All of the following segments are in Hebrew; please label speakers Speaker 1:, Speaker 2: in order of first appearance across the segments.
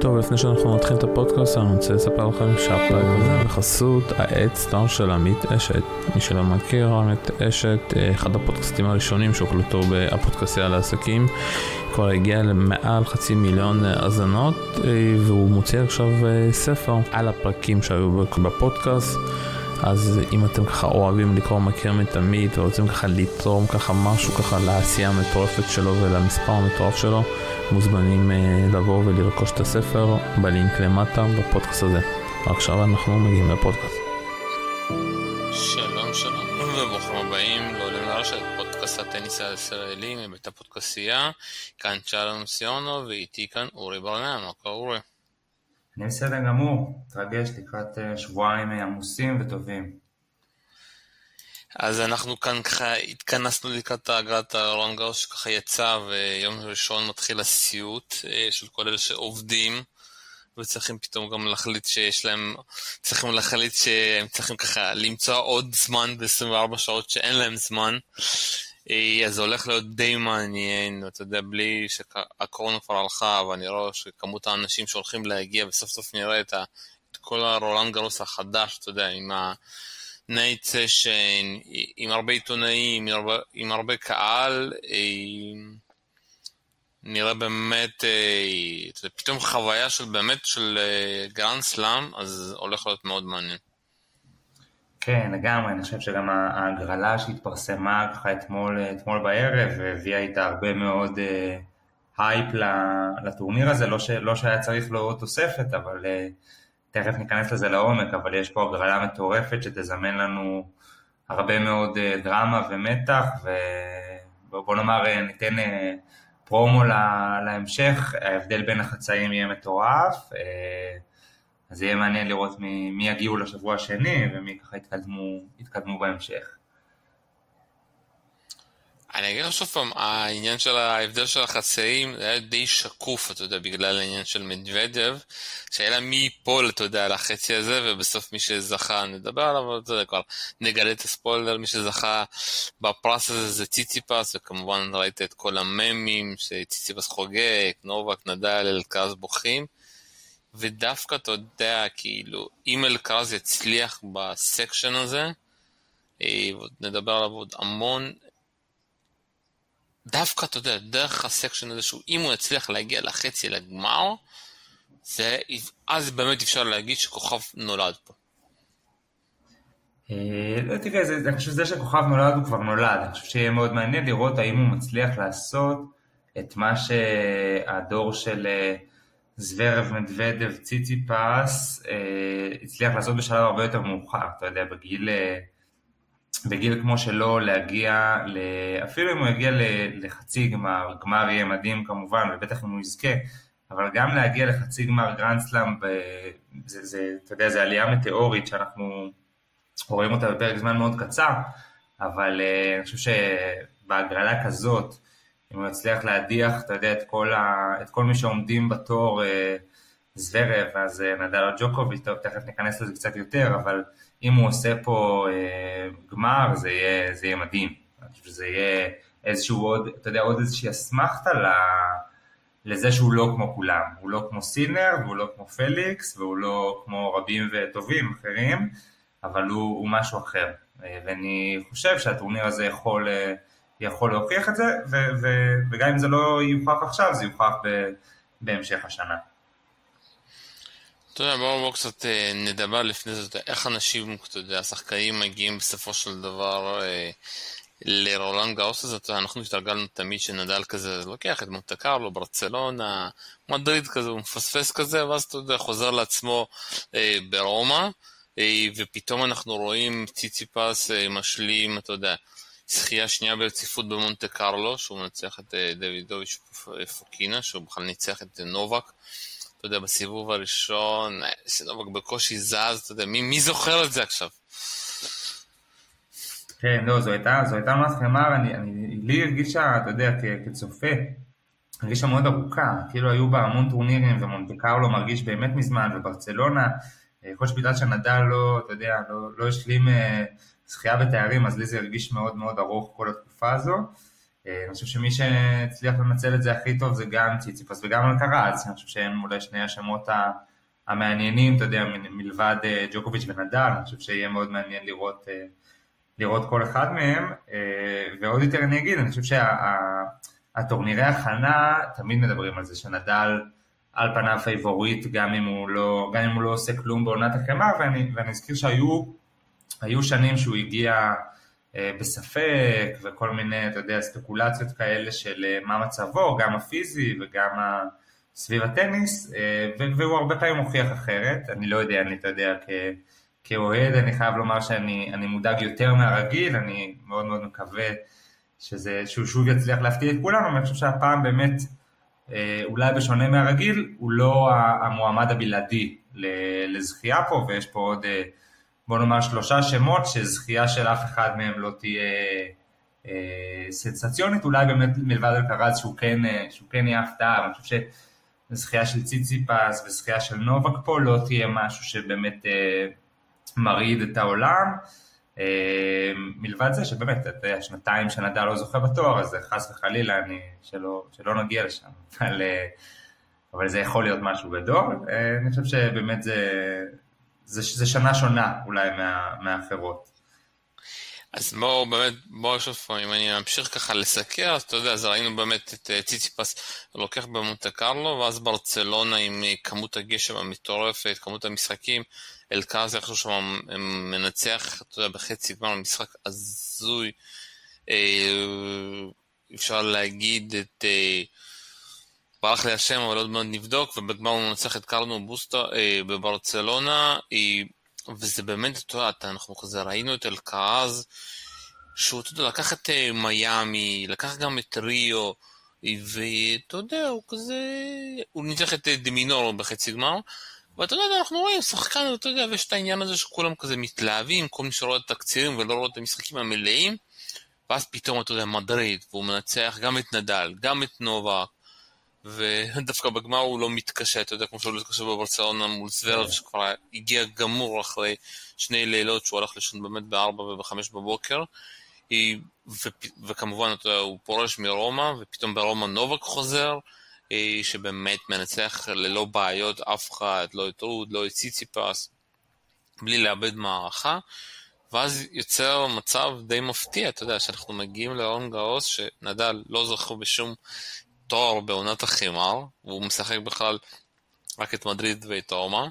Speaker 1: טוב, לפני שאנחנו נתחיל את הפודקאסט, אני רוצה לספר לכם שהפרק הזה בחסות האדסטאר של עמית אשת. מי שלא מכיר, עמית אשת, אה, אחד הפודקאסטים הראשונים שהוחלטו בפודקאסטיה לעסקים, כבר הגיע למעל חצי מיליון האזנות, אה, והוא מוציא עכשיו אה, ספר על הפרקים שהיו בפודקאסט. אז אם אתם ככה אוהבים לקרוא מכיר מתמיד, ורוצים ככה לתרום ככה משהו ככה לעשייה המטורפת שלו ולמספר המטורף שלו, מוזמנים uh, לבוא ולרכוש את הספר בלינק למטה בפודקאסט הזה. ועכשיו אנחנו מגיעים לפודקאסט.
Speaker 2: שלום שלום וברוכים הבאים לעולים לרשת פודקאסט הטניס הישראלי מבית הפודקאסייה כאן צ'אלון סיונו ואיתי כאן אורי ברנע, מה קורה אורי?
Speaker 3: אני בסדר גמור, מתרגש לקראת אה, שבועיים עמוסים וטובים.
Speaker 2: אז אנחנו כאן ככה התכנסנו לקראת הגעת הרון גאוס שככה יצא ויום ראשון מתחיל הסיוט אה, של כל אלה שעובדים וצריכים פתאום גם להחליט שיש להם, צריכים להחליט שהם צריכים ככה למצוא עוד זמן ב-24 שעות שאין להם זמן אז זה הולך להיות די מעניין, אתה יודע, בלי שהקורונה כבר הלכה, ואני רואה שכמות האנשים שהולכים להגיע, וסוף סוף נראה את, ה, את כל הרולנד גרוס החדש, אתה יודע, עם ה-night session, עם הרבה עיתונאים, עם הרבה, עם הרבה קהל, עם... נראה באמת, אה, פתאום חוויה של באמת של גרנד סלאם, אז הולך להיות מאוד מעניין.
Speaker 3: כן, לגמרי, אני חושב שגם ההגרלה שהתפרסמה ככה אתמול, אתמול בערב הביאה איתה הרבה מאוד אה, הייפ לטורניר הזה, לא, ש, לא שהיה צריך לו תוספת, אבל אה, תכף ניכנס לזה לעומק, אבל יש פה הגרלה מטורפת שתזמן לנו הרבה מאוד אה, דרמה ומתח, ובוא נאמר אה, ניתן אה, פרומו לה, להמשך, ההבדל בין החצאים יהיה מטורף. אה, אז יהיה מעניין לראות מי, מי יגיעו לשבוע השני ומי ככה יתקדמו, יתקדמו בהמשך.
Speaker 2: אני אגיד לך שוב פעם, העניין של ההבדל של החצאים זה היה די שקוף, אתה יודע, בגלל העניין של מדוודב, שאלה מי ייפול, אתה יודע, על החצי הזה, ובסוף מי שזכה נדבר עליו, אבל אתה יודע, כבר נגלה את הספוילר, מי שזכה בפרס הזה זה ציציפס, וכמובן ראית את כל הממים, שציציפס חוגג, נובק, נדל, אלקז בוכים. ודווקא אתה יודע, כאילו, אם אלקרז יצליח בסקשן הזה, אה, נדבר עליו עוד המון, דווקא, אתה יודע, דרך הסקשן הזה, שהוא, אם הוא יצליח להגיע לחצי לגמר, זה, אז באמת אפשר להגיד שכוכב נולד פה.
Speaker 3: אה, לא תראה, אני חושב שזה שכוכב נולד הוא כבר נולד, אני חושב שיהיה מאוד מעניין לראות האם הוא מצליח לעשות את מה שהדור של אה, זוורב, מדוודב, ציציפס, אה, הצליח לעשות בשלב הרבה יותר מאוחר, אתה יודע, בגיל, אה, בגיל כמו שלו להגיע, ל... אפילו אם הוא יגיע לחצי גמר, גמר יהיה מדהים כמובן, ובטח אם הוא יזכה, אבל גם להגיע לחצי גמר גרנדסלאם, זה, זה, אתה יודע, זה עלייה מטאורית שאנחנו רואים אותה בפרק זמן מאוד קצר, אבל אה, אני חושב שבהגרלה כזאת, אם הוא יצליח להדיח, אתה יודע, את כל, ה, את כל מי שעומדים בתור אה, זוורב, אז אה, נדל או ג'וקוביץ', טוב, תכף ניכנס לזה קצת יותר, אבל אם הוא עושה פה אה, גמר, זה יהיה, זה יהיה מדהים. שזה יהיה איזשהו עוד, אתה יודע, עוד איזושהי אסמכתה ל... לזה שהוא לא כמו כולם, הוא לא כמו סינר, והוא לא כמו פליקס, והוא לא כמו רבים וטובים אחרים, אבל הוא, הוא משהו אחר. אה, ואני חושב שהטורניר הזה יכול... אה, יכול להוכיח את זה, ו- ו- וגם אם זה לא יוכח עכשיו, זה יוכח ב- בהמשך השנה.
Speaker 2: אתה יודע, בואו בוא קצת אה, נדבר לפני זה, איך אנשים, אתה יודע, השחקנים מגיעים בסופו של דבר אה, לרולנד גאוס הזה, אתה יודע, אנחנו התרגלנו תמיד שנדל כזה לוקח את מונטה קרלו, ברצלונה, מדריד כזה, הוא מפספס כזה, ואז אתה יודע, חוזר לעצמו אה, ברומא, אה, ופתאום אנחנו רואים ציציפס אה, משלים, אתה יודע, זכייה שנייה ברציפות במונטה קרלו, שהוא מנצח את אה, דוידוביץ' פוקינה, שהוא בכלל ניצח את נובק. אתה יודע, בסיבוב הראשון, אה, שנובק בקושי זז, אתה יודע, מי, מי זוכר את זה עכשיו?
Speaker 3: כן, לא, זו הייתה, זו הייתה ממש חמר, אני, אני, לי הרגישה, אתה יודע, כצופה, הרגישה מאוד ארוכה, כאילו היו בה המון טורנירים, ומונטה קרלו מרגיש באמת מזמן, וברצלונה, אה, יכול להיות שבגלל שנדל לא, אתה יודע, לא, לא השלים זכייה בתארים, אז לי זה הרגיש מאוד מאוד ארוך כל התקופה הזו. אני חושב שמי שהצליח לנצל את זה הכי טוב זה גם ציציפס וגם אלקרז, אני חושב שהם אולי שני השמות המעניינים, אתה יודע, מלבד ג'וקוביץ' ונדל, אני חושב שיהיה מאוד מעניין לראות, לראות כל אחד מהם, ועוד יותר אני אגיד, אני חושב שהטורנירי שה, הכנה, תמיד מדברים על זה שנדל על פניו פייבוריט, גם אם הוא לא, גם אם הוא לא עושה כלום בעונת החמר, ואני, ואני אזכיר שהיו שנים שהוא הגיע אה, בספק, וכל מיני, אתה יודע, ספקולציות כאלה של אה, מה מצבו, גם הפיזי וגם סביב הטניס, אה, והוא הרבה פעמים מוכיח אחרת, אני לא יודע, אני, אתה יודע. כאוהד אני חייב לומר שאני מודאג יותר מהרגיל, אני מאוד מאוד מקווה שזה, שהוא שוב יצליח להפתיע את כולנו, אני חושב שהפעם באמת אולי בשונה מהרגיל, הוא לא המועמד הבלעדי לזכייה פה, ויש פה עוד, בוא נאמר, שלושה שמות שזכייה של אף אחד מהם לא תהיה אה, סנסציונית, אולי באמת מלבד אלקרז שהוא כן, שהוא כן יהיה הפתעה, אני חושב שזכייה של ציציפס וזכייה של נובק פה לא תהיה משהו שבאמת מרעיד את העולם. אמ, מלבד זה שבאמת, אתה יודע, שנתיים שנדל לא זוכה בתואר, אז חס וחלילה, אני, שלא, שלא נגיע לשם, אבל, אה, אבל זה יכול להיות משהו גדול, אה, אני חושב שבאמת זה, זה, זה שנה שונה אולי מה, מהאחרות.
Speaker 2: אז בואו באמת, בואו שוב פעם, אם אני ממשיך ככה לסקר, אז אתה יודע, אז ראינו באמת את אה, ציציפס לוקח במונטה קרלו, ואז ברצלונה עם כמות הגשם המטורפת, כמות המשחקים, אלקאז איכשהו שם מנצח, אתה יודע, בחצי גמר משחק הזוי. אה, אפשר להגיד את... אה, ברח לי השם, אבל עוד מעט נבדוק, ובגמר הוא מנצח את קרנו בוסטה אה, בברצלונה, וזה באמת, אתה יודע, אנחנו כזה ראינו את אלקאז, שהוא, אתה יודע, לקח את מיאמי, לקח גם את ריו, ואתה יודע, הוא כזה, הוא ניצח את דמינור בחצי גמר, ואתה יודע, אנחנו רואים שחקן, אתה יודע, ויש את העניין הזה שכולם כזה מתלהבים, כל מי שרואה את התקצירים ולא רואה את המשחקים המלאים, ואז פתאום, אתה יודע, מדריד, והוא מנצח גם את נדל, גם את נובה, ודווקא בגמר הוא לא מתקשה, אתה יודע, כמו שהוא לא מתקשה בברצלונה מול סוורב, שכבר הגיע גמור אחרי שני לילות שהוא הלך לישון באמת בארבע ובחמש בבוקר. וכמובן, אתה יודע, הוא פורש מרומא, ופתאום ברומא נובק חוזר, שבאמת מנצח ללא בעיות אף אחד, לא את רוד, לא את ציציפס, בלי לאבד מערכה, ואז יוצר מצב די מפתיע, אתה יודע, שאנחנו מגיעים לאון גאוס, שנדל לא זכה בשום תואר בעונת החימר, והוא משחק בכלל רק את מדריד ואת רומא.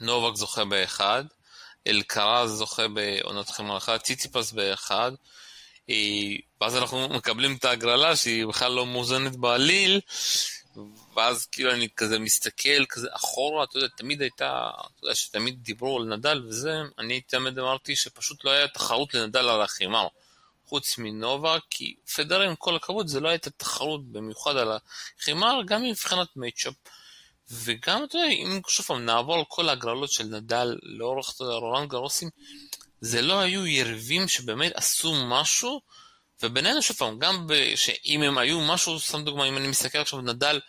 Speaker 2: נובק זוכה באחד, אלקרז זוכה בעונת חימר אחת, ציציפס באחד, ואז אנחנו מקבלים את ההגרלה שהיא בכלל לא מאוזנת בעליל, ואז כאילו אני כזה מסתכל כזה אחורה, אתה יודע, תמיד הייתה, אתה יודע שתמיד דיברו על נדל וזה, אני תמיד אמרתי שפשוט לא היה תחרות לנדל על החימר. חוץ מנובה, כי פדר עם כל הכבוד זה לא הייתה תחרות במיוחד על החימר, גם מבחינת מייצ'אפ. וגם, אתה יודע, אם שוב פעם נעבור על כל ההגרלות של נדל לאורך, רולנד גרוסים, זה לא היו יריבים שבאמת עשו משהו, ובינינו שוב פעם, גם שאם הם היו משהו, סתם דוגמא, אם אני מסתכל עכשיו נדל,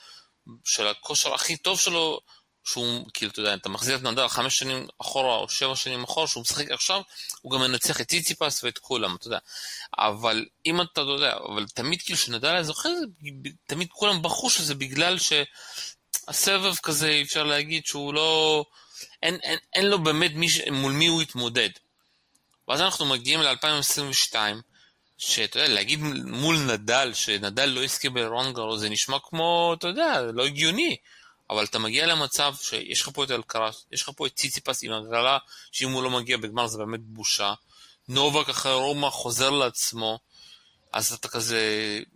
Speaker 2: של הכושר הכי טוב שלו, שהוא, כאילו, אתה יודע, אתה מחזיר את נדל חמש שנים אחורה או שבע שנים אחורה, שהוא משחק עכשיו, הוא גם מנצח את ציציפס ואת כולם, אתה יודע. אבל אם אתה, אתה יודע, אבל תמיד כאילו שנדל היה זוכר, תמיד כולם בחרו שזה בגלל שהסבב כזה, אפשר להגיד שהוא לא, אין, אין, אין לו באמת מי, מול מי הוא יתמודד. ואז אנחנו מגיעים ל-2022, שאתה יודע, להגיד מול נדל, שנדל לא יזכה ברון גרו, זה נשמע כמו, אתה יודע, לא הגיוני. אבל אתה מגיע למצב שיש לך פה את אלקרס, יש לך פה את ציציפס עם הגרלה, שאם הוא לא מגיע בגמר זה באמת בושה. נובק אחרי רומא חוזר לעצמו, אז אתה כזה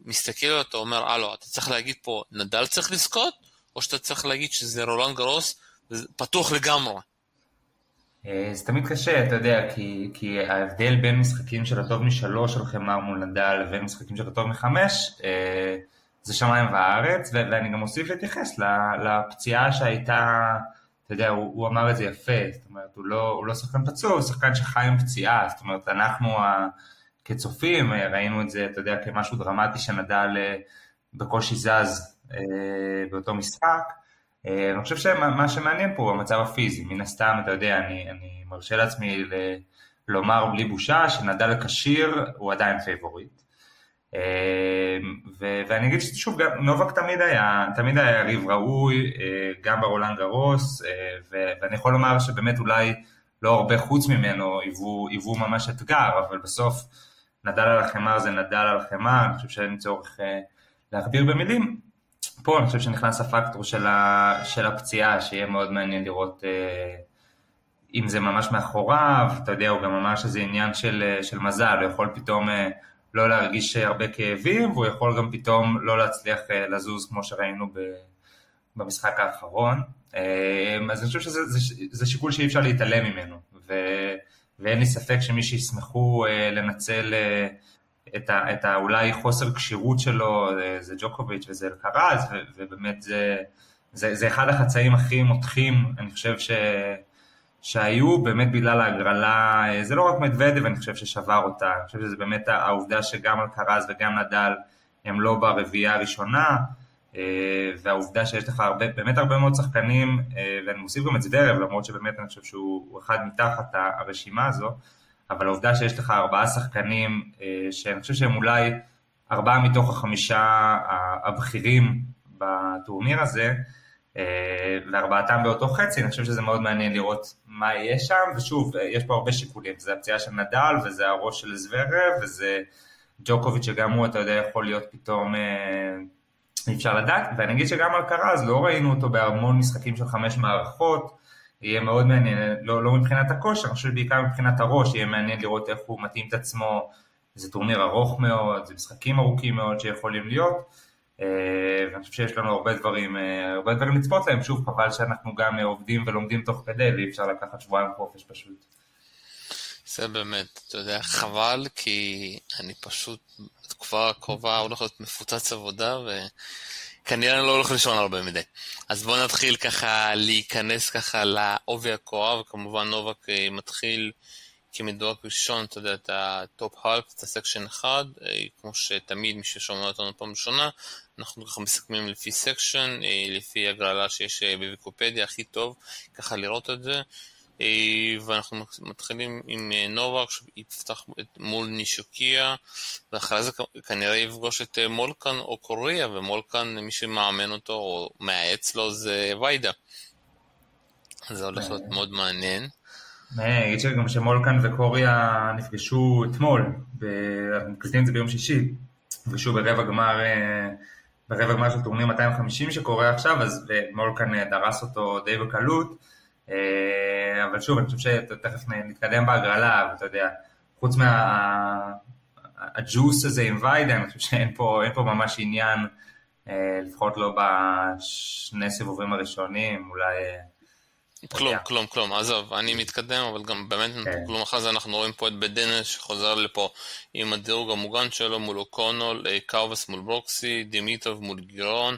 Speaker 2: מסתכל ואתה אומר, הלו, אתה צריך להגיד פה, נדל צריך לזכות, או שאתה צריך להגיד שזה רולנד גרוס, פתוח לגמרי.
Speaker 3: אה, זה תמיד קשה, אתה יודע, כי, כי ההבדל בין משחקים של הטוב משלוש של חמר מול נדל לבין משחקים של הטוב מחמש, אה, זה שמיים וארץ, ואני גם אוסיף להתייחס לפציעה שהייתה, אתה יודע, הוא, הוא אמר את זה יפה, זאת אומרת, הוא לא, הוא לא שחקן פצוע, הוא שחקן שחי עם פציעה, זאת אומרת, אנחנו כצופים אה, ראינו את זה, אתה יודע, כמשהו דרמטי שנדל בקושי זז באותו משחק. אה, אני חושב שמה שמעניין פה הוא המצב הפיזי, מן הסתם, אתה יודע, אני, אני מרשה לעצמי ל, לומר בלי בושה שנדל כשיר הוא עדיין פייבוריט. ואני אגיד ששוב, נובק תמיד היה, תמיד היה יריב ראוי, גם ברולנד גרוס, ואני יכול לומר שבאמת אולי לא הרבה חוץ ממנו היוו, היוו ממש אתגר, אבל בסוף נדל על החמר זה נדל על החמר, אני חושב שאין צורך להכביר במילים. פה אני חושב שנכנס הפקטור של, ה, של הפציעה, שיהיה מאוד מעניין לראות אה, אם זה ממש מאחוריו, אתה יודע, הוא גם אמר שזה עניין של, של מזל, הוא יכול פתאום אה, לא להרגיש הרבה כאבים, והוא יכול גם פתאום לא להצליח אה, לזוז כמו שראינו במשחק האחרון. אה, אז אני חושב שזה זה, זה שיקול שאי אפשר להתעלם ממנו, ו, ואין לי ספק שמי שישמחו אה, לנצל... את, ה, את האולי חוסר כשירות שלו, זה ג'וקוביץ' וזה אלקרז, ובאמת זה, זה, זה אחד החצאים הכי מותחים, אני חושב ש, שהיו באמת בגלל ההגרלה, זה לא רק מדוודב, אני חושב ששבר אותה, אני חושב שזה באמת העובדה שגם אלקרז וגם נדל הם לא ברביעייה הראשונה, והעובדה שיש לך הרבה, באמת הרבה מאוד שחקנים, ואני מוסיף גם את זוורב, למרות שבאמת אני חושב שהוא אחד מתחת הרשימה הזו, אבל העובדה שיש לך ארבעה שחקנים, אה, שאני חושב שהם אולי ארבעה מתוך החמישה הבכירים בטורניר הזה, אה, וארבעתם באותו חצי, אני חושב שזה מאוד מעניין לראות מה יהיה שם, ושוב, אה, יש פה הרבה שיקולים, זה הפציעה של נדל, וזה הראש של זוורב, וזה ג'וקוביץ' שגם הוא, אתה יודע, יכול להיות פתאום, אי אפשר לדעת, ואני אגיד שגם על קרז, לא ראינו אותו בהמון משחקים של חמש מערכות, יהיה מאוד מעניין, לא, לא מבחינת הכושר, אני חושב שבעיקר מבחינת הראש, יהיה מעניין לראות איך הוא מתאים את עצמו, זה טורניר ארוך מאוד, זה משחקים ארוכים מאוד שיכולים להיות, אה, ואני חושב שיש לנו הרבה דברים, אה, הרבה דברים לצפות להם, שוב, חבל שאנחנו גם עובדים ולומדים תוך כדי, ואי אפשר לקחת שבועיים חופש פשוט.
Speaker 2: זה באמת, אתה יודע, חבל, כי אני פשוט, בתקופה הקרובה הולך להיות מפוצץ עבודה, ו... כנראה אני לא הולך לישון הרבה מדי. אז בואו נתחיל ככה להיכנס ככה לעובי הקורה, וכמובן נובק אה, מתחיל כמדורג ראשון, אתה יודע, את ה top half, את ה section 1, אה, כמו שתמיד מי ששומע אותנו פעם ראשונה, אנחנו ככה מסכמים לפי section, אה, לפי הגרלה שיש בוויקופדיה, הכי טוב ככה לראות את זה. אה, ואנחנו מתחילים עם אה, נובק שיפתח מול נישוקיה ואחרי זה כנראה יפגוש את אה, מולקן או קוריאה ומולקן מי שמאמן אותו או מייעץ לו זה ויידה. זה הולך להיות מאוד מעניין.
Speaker 3: אני אגיד שגם שמולקן וקוריאה נפגשו אתמול, אנחנו מקליטים את זה ביום שישי, נפגשו ברבע גמר ברבע גמר של טורניר 250 שקורה עכשיו, אז מולקן דרס אותו די בקלות. אה, אבל שוב, אני חושב שתכף נתקדם בהגרלה, ואתה יודע, חוץ מהג'וס הזה עם ויידה, אני חושב שאין פה, פה ממש עניין, אה, לפחות לא בשני סיבובים הראשונים, אולי... אה,
Speaker 2: כלום, כלום, כלום, עזוב, אני מתקדם, אבל גם באמת, כן. כלום אחרי זה אנחנו רואים פה את בדנס שחוזר לפה עם הדירוג המוגן שלו מול אוקונול, קרבס מול ברוקסי, דימיטוב מול גירון,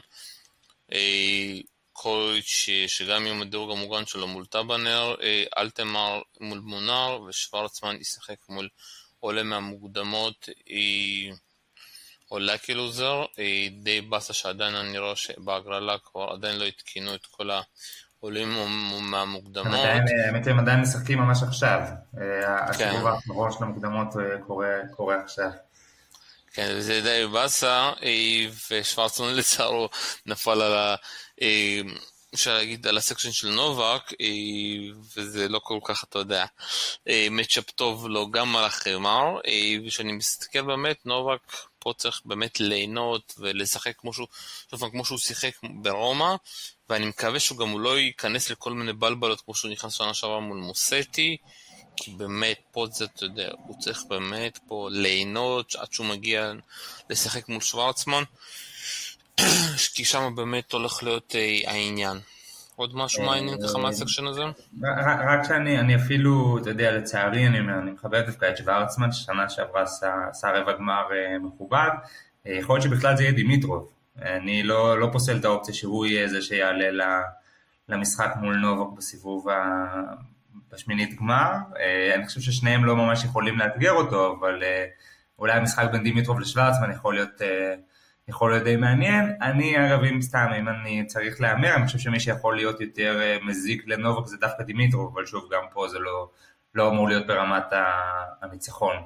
Speaker 2: קויץ' שגם עם הדירוג המוגן שלו מול טאבנר, אה, אלטמר מול מונר ושוורצמן ישחק מול עולה מהמוקדמות או לקי לוזר, די באסה שעדיין אני רואה שבהגרלה כבר עדיין לא התקינו את כל העולים מהמוקדמות.
Speaker 3: האמת הם עדיין משחקים ממש עכשיו, אה, הסיבוב כן. האחרון של המוקדמות אה, קורה עכשיו.
Speaker 2: כן, זה די באסה, ושוורצמן לצערו נפל על ה... אה, אפשר להגיד על הסקשן של נובק, אה, וזה לא כל כך, אתה יודע, מצ'אפ טוב לו גם על החמר, אה, וכשאני מסתכל באמת, נובק פה צריך באמת ליהנות ולשחק כמו שהוא, כמו שהוא שיחק ברומא, ואני מקווה שהוא גם לא ייכנס לכל מיני בלבלות כמו שהוא נכנס שנה שעברה מול מוסטי, כי באמת, פה זה, אתה יודע, הוא צריך באמת פה ליהנות עד שהוא מגיע לשחק מול שוורצמן. כי שם באמת הולך להיות אה, העניין. עוד משהו אה, מעניין ככה מהסקשן הזה?
Speaker 3: רק שאני אני אפילו, אתה יודע, לצערי אני אומר, אני מכבד דווקא את שוורצמן, ששנה שעברה עשה רבע גמר אה, מכובד, יכול להיות שבכלל זה יהיה דימיטרוב. אני לא, לא פוסל את האופציה שהוא יהיה זה שיעלה למשחק מול נובק בסיבוב ה... בשמינית גמר. אני חושב ששניהם לא ממש יכולים לאתגר אותו, אבל אולי המשחק בין דימיטרוב לשוורצמן יכול להיות יכול להיות די מעניין. אני אגב, אם סתם, אם אני צריך להמר, אני חושב שמי שיכול להיות יותר אה, מזיק לנובק זה דווקא דימיטרוב, אבל שוב, גם פה זה לא, לא אמור להיות ברמת הניצחון.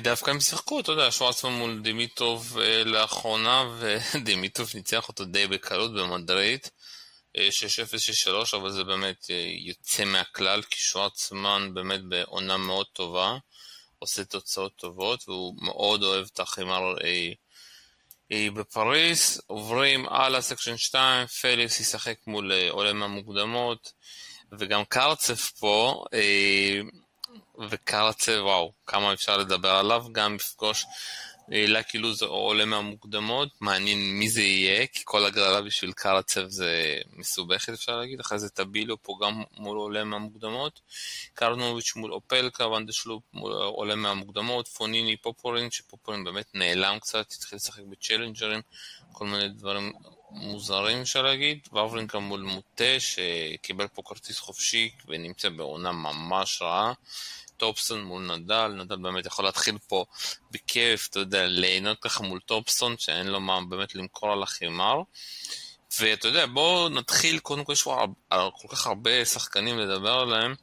Speaker 2: דווקא הם שיחקו, אתה יודע, שוורצמן מול דימיטרוב לאחרונה, ודימיטרוב ניצח אותו די בקלות במדריד. 6-0-6-3, אבל זה באמת יוצא מהכלל, כי שוורצמן באמת בעונה מאוד טובה, עושה תוצאות טובות, והוא מאוד אוהב את החימר בפריס. עוברים הלאה, section 2, פליקס ישחק מול עולה מהמוקדמות, וגם קרצף פה, וקרצב, וואו, כמה אפשר לדבר עליו, גם יפגוש לקי לוזר עולה מהמוקדמות, מעניין מי זה יהיה, כי כל הגרלה בשביל קרצב זה מסובכת אפשר להגיד, אחרי זה טבילו פה גם מול עולה מהמוקדמות, קרנוביץ' מול אופלקה, ונדשלופ מול עולה מהמוקדמות, פוניני, פופורין, שפופורין באמת נעלם קצת, התחיל לשחק בצ'לנג'רים, כל מיני דברים מוזרים אפשר להגיד, וברברינקה מול מוטה, שקיבל פה כרטיס חופשי ונמצא בעונה ממש רעה. טופסון מול נדל, נדל באמת יכול להתחיל פה בכיף, אתה יודע, ליהנות ככה מול טופסון, שאין לו מה באמת למכור על החימר. ואתה יודע, בואו נתחיל, קודם כל יש פה כל כך הרבה שחקנים לדבר עליהם.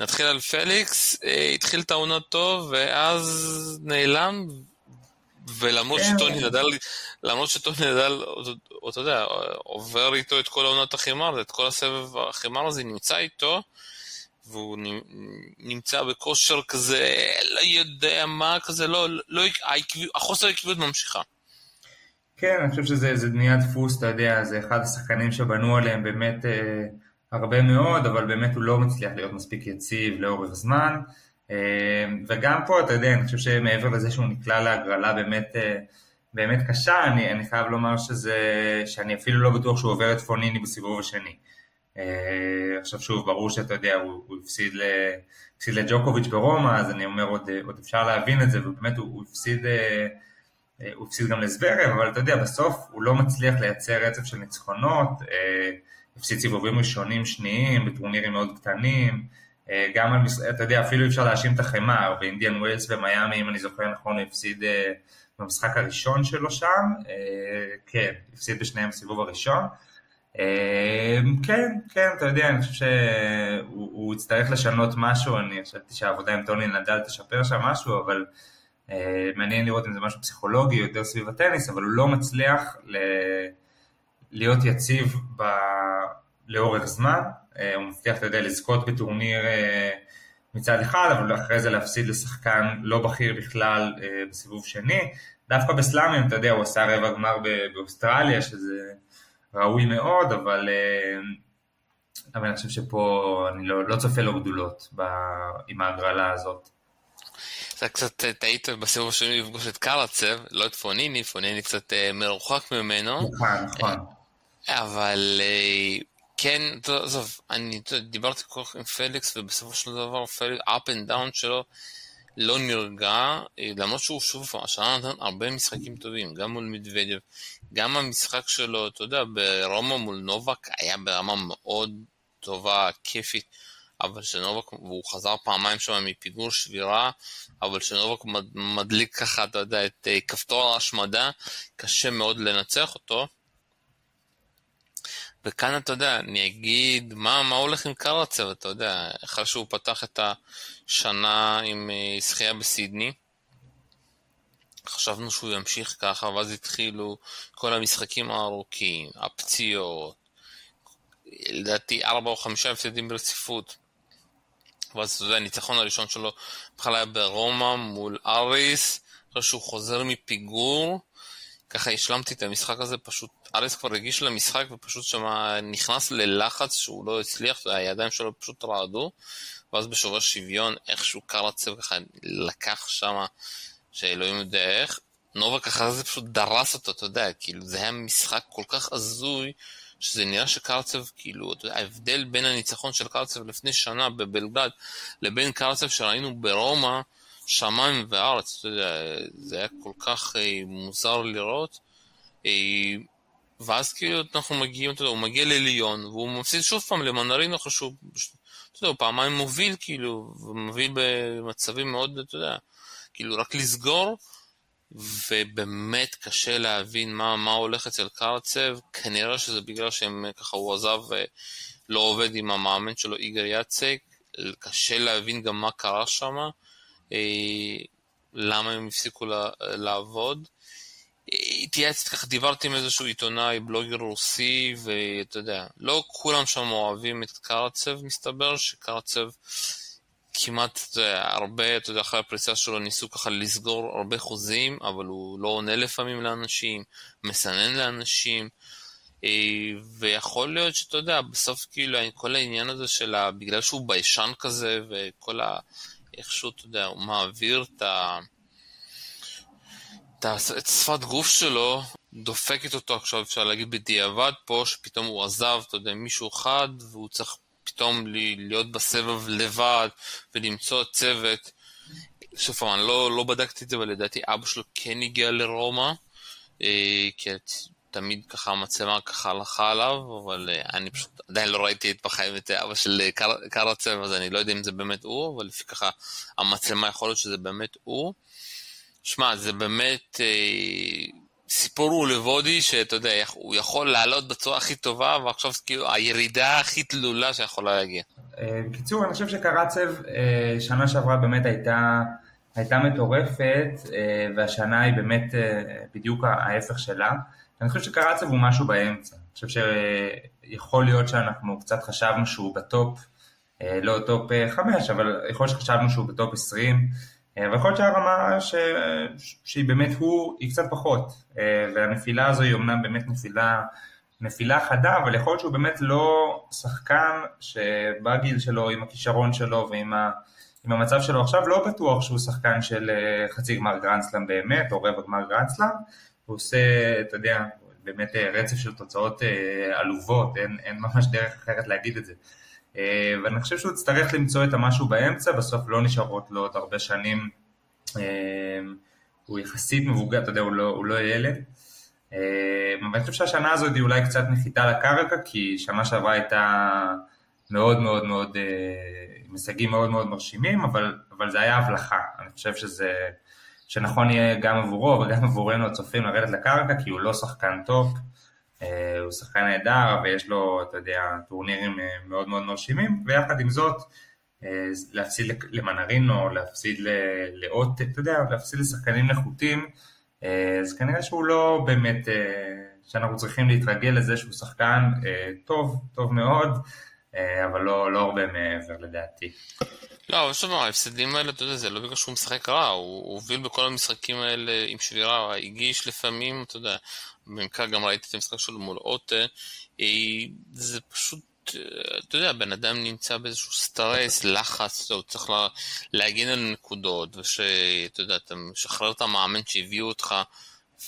Speaker 2: נתחיל על פליקס, אה, התחיל את העונה טוב, ואז נעלם, ולמרות כן. שטוני נדל, למרות שטוני נדל, אתה יודע, עובר איתו את כל העונת החימר, את כל הסבב החימר הזה, נמצא איתו, והוא נמצא בכושר כזה, לא יודע מה, כזה, לא, לא, החוסר העקביות ממשיכה.
Speaker 3: כן, אני חושב שזה נהיה דפוס, אתה יודע, זה אחד השחקנים שבנו עליהם באמת אה, הרבה מאוד, אבל באמת הוא לא מצליח להיות מספיק יציב לאורך זמן. אה, וגם פה, אתה יודע, אני חושב שמעבר לזה שהוא נקלע להגרלה באמת, אה, באמת קשה, אני, אני חייב לומר שזה, שאני אפילו לא בטוח שהוא עובר את פוניני בסיבוב השני. אה, עכשיו שוב, ברור שאתה יודע, הוא, הוא הפסיד, ל, הפסיד לג'וקוביץ' ברומא, אז אני אומר עוד, עוד אפשר להבין את זה, ובאמת הוא, הוא הפסיד, אה, הוא הפסיד גם לסברב, אבל אתה יודע, בסוף הוא לא מצליח לייצר רצף של ניצחונות, אה, הפסיד סיבובים ראשונים שניים בטורנירים מאוד קטנים, גם על, אתה יודע, אפילו אפשר להאשים את החמר, באינדיאן ווילס ומיאמי, אם אני זוכר נכון, הוא הפסיד במשחק הראשון שלו שם, כן, הפסיד בשניהם בסיבוב הראשון. אמ, כן, כן, אתה יודע, אני חושב שהוא יצטרך לשנות משהו, אני חשבתי שהעבודה עם טוני נדל תשפר שם משהו, אבל אה, מעניין לראות אם זה משהו פסיכולוגי יותר סביב הטניס, אבל הוא לא מצליח להיות יציב ב... לאורך זמן, אה, הוא מצליח, אתה יודע, לזכות בטורניר אה, מצד אחד, אבל אחרי זה להפסיד לשחקן לא בכיר בכלל בסיבוב שני. דווקא בסלאמים, אתה יודע, הוא עשה רבע גמר באוסטרליה, שזה... ראוי מאוד, אבל, אה, אבל אני חושב שפה אני לא, לא צופה לו גדולות ב, עם ההגרלה הזאת.
Speaker 2: אתה קצת אה, טעית בסיבוב השני לפגוש את קרצב, לא את פוניני, פוניני קצת אה, מרוחק ממנו.
Speaker 3: נכון, נכון.
Speaker 2: אבל כן, עזוב, אני דיברתי כל כך עם פליקס, ובסופו של דבר פליקס, up and down שלו, לא נרגע, אה, למרות שהוא שוב, השנה נתן הרבה משחקים טובים, גם מול מדוודב, גם המשחק שלו, אתה יודע, ברומא מול נובק היה ברמה מאוד טובה, כיפית, אבל שנובק, והוא חזר פעמיים שם מפיגור שבירה, אבל שנובק מדליק ככה, אתה יודע, את אה, כפתור ההשמדה, קשה מאוד לנצח אותו. וכאן אתה יודע, אני אגיד, מה, מה הולך עם קרצב, אתה יודע, אחרי שהוא פתח את השנה עם אה, זכייה בסידני, חשבנו שהוא ימשיך ככה, ואז התחילו כל המשחקים הארוכים, הפציעות, לדעתי ארבע או חמישה הפסדים ברציפות. ואז אתה יודע, הניצחון הראשון שלו בכלל היה ברומא מול אריס, אחרי שהוא חוזר מפיגור, ככה השלמתי את המשחק הזה, פשוט אריס כבר הגיש למשחק ופשוט שם נכנס ללחץ שהוא לא הצליח, הידיים שלו פשוט רעדו, ואז בשובר שוויון איכשהו קרצב ככה לקח שם, שאלוהים יודע איך, נובה ככה זה פשוט דרס אותו, אתה יודע, כאילו זה היה משחק כל כך הזוי, שזה נראה שקרצב, כאילו, אתה יודע, ההבדל בין הניצחון של קרצב לפני שנה בבלגרד לבין קרצב שראינו ברומא, שמיים וארץ, אתה יודע, זה היה כל כך אה, מוזר לראות. אה, ואז כאילו אנחנו מגיעים, אתה יודע, הוא מגיע לליון, והוא מפסיד שוב פעם למנרינו חשוב, אתה יודע, הוא פעמיים מוביל כאילו, ומוביל במצבים מאוד, אתה יודע, כאילו רק לסגור, ובאמת קשה להבין מה, מה הולך אצל קרצב, כנראה שזה בגלל שהם ככה, הוא עזב ולא עובד עם המאמן שלו, איגר יאצק, קשה להבין גם מה קרה שם. אה, למה הם הפסיקו לעבוד. התייעצתי ככה, דיברתי עם איזשהו עיתונאי, בלוגר רוסי, ואתה יודע, לא כולם שם אוהבים את קרצב, מסתבר שקרצב כמעט, יודע, הרבה, אתה יודע, אחרי הפריצה שלו ניסו ככה לסגור הרבה חוזים, אבל הוא לא עונה לפעמים לאנשים, מסנן לאנשים, אה, ויכול להיות שאתה יודע, בסוף כאילו, כל העניין הזה של. בגלל שהוא ביישן כזה, וכל ה... איכשהו, אתה יודע, הוא מעביר את ה... את שפת גוף שלו, דופקת אותו עכשיו, אפשר להגיד בדיעבד פה, שפתאום הוא עזב, אתה יודע, מישהו אחד, והוא צריך פתאום להיות בסבב לבד, ולמצוא צוות. שוב פעם, אני לא, לא בדקתי את זה, אבל לדעתי אבא שלו כן הגיע לרומא, אה, כי תמיד ככה המצלמה ככה הלכה עליו, אבל אה, אני פשוט עדיין לא ראיתי את בחיים את אבא של אה, קר, קרצב, אז אני לא יודע אם זה באמת הוא, אבל לפי ככה המצלמה יכול להיות שזה באמת הוא. שמע, זה באמת אה, סיפור הולוודי שאתה יודע, הוא יכול לעלות בצורה הכי טובה, ועכשיו כאילו הירידה הכי תלולה שיכולה להגיע.
Speaker 3: אה, בקיצור, אני חושב שקרצב אה, שנה שעברה באמת הייתה, הייתה מטורפת, אה, והשנה היא באמת אה, בדיוק ההפך שלה. אני חושב שקרצב הוא משהו באמצע. אני חושב שיכול להיות שאנחנו קצת חשבנו שהוא ב top, אה, לא top 5, אבל יכול להיות שחשבנו שהוא ב top 20. ויכול להיות שהרמה ש... שהיא באמת הוא, היא קצת פחות, והנפילה הזו היא אומנם באמת נפילה, נפילה חדה, אבל יכול להיות שהוא באמת לא שחקן שבגיל שלו, עם הכישרון שלו ועם ה... עם המצב שלו עכשיו, לא בטוח שהוא שחקן של חצי גמר גרנדסלאם באמת, או רבע גמר גרנדסלאם, הוא עושה, אתה יודע, באמת רצף של תוצאות עלובות, אין, אין ממש דרך אחרת להגיד את זה. אה, ואני חושב שהוא יצטרך למצוא את המשהו באמצע, בסוף לא נשארות לו עוד הרבה שנים, אה, הוא יחסית מבוגר, אתה יודע, הוא לא, הוא לא ילד. אה, אבל אני חושב שהשנה הזאת היא אולי קצת נחיתה לקרקע, כי שנה שעברה הייתה מאוד מאוד מאוד, עם הישגים מאוד מאוד מרשימים, אבל, אבל זה היה הבלחה. אני חושב שזה, שנכון יהיה גם עבורו וגם עבורנו הצופים לרדת לקרקע, כי הוא לא שחקן טוב. אה, הוא שחקן נהדר ויש לו, אתה יודע, טורנירים אה, מאוד מאוד מרשימים, ויחד עם זאת, אה, להפסיד למנרינו, להפסיד לאות, אתה יודע, להפסיד לשחקנים נחותים, אז כנראה שהוא לא באמת, שאנחנו צריכים להתרגל לזה שהוא שחקן טוב, טוב מאוד, אבל לא, לא הרבה מעבר לדעתי.
Speaker 2: לא, אבל שוב, ההפסדים האלה, אתה יודע, זה לא בגלל שהוא משחק רע, הוא הוביל בכל המשחקים האלה עם שבירה, הגיש לפעמים, אתה יודע, במקרה גם ראיתי את המשחק שלו מול אוטה, אה, זה פשוט, אה, אתה יודע, בן אדם נמצא באיזשהו סטרס, לחץ, הוא צריך לה, להגן על נקודות, ושאתה יודע, אתה משחרר את המאמן שהביאו אותך,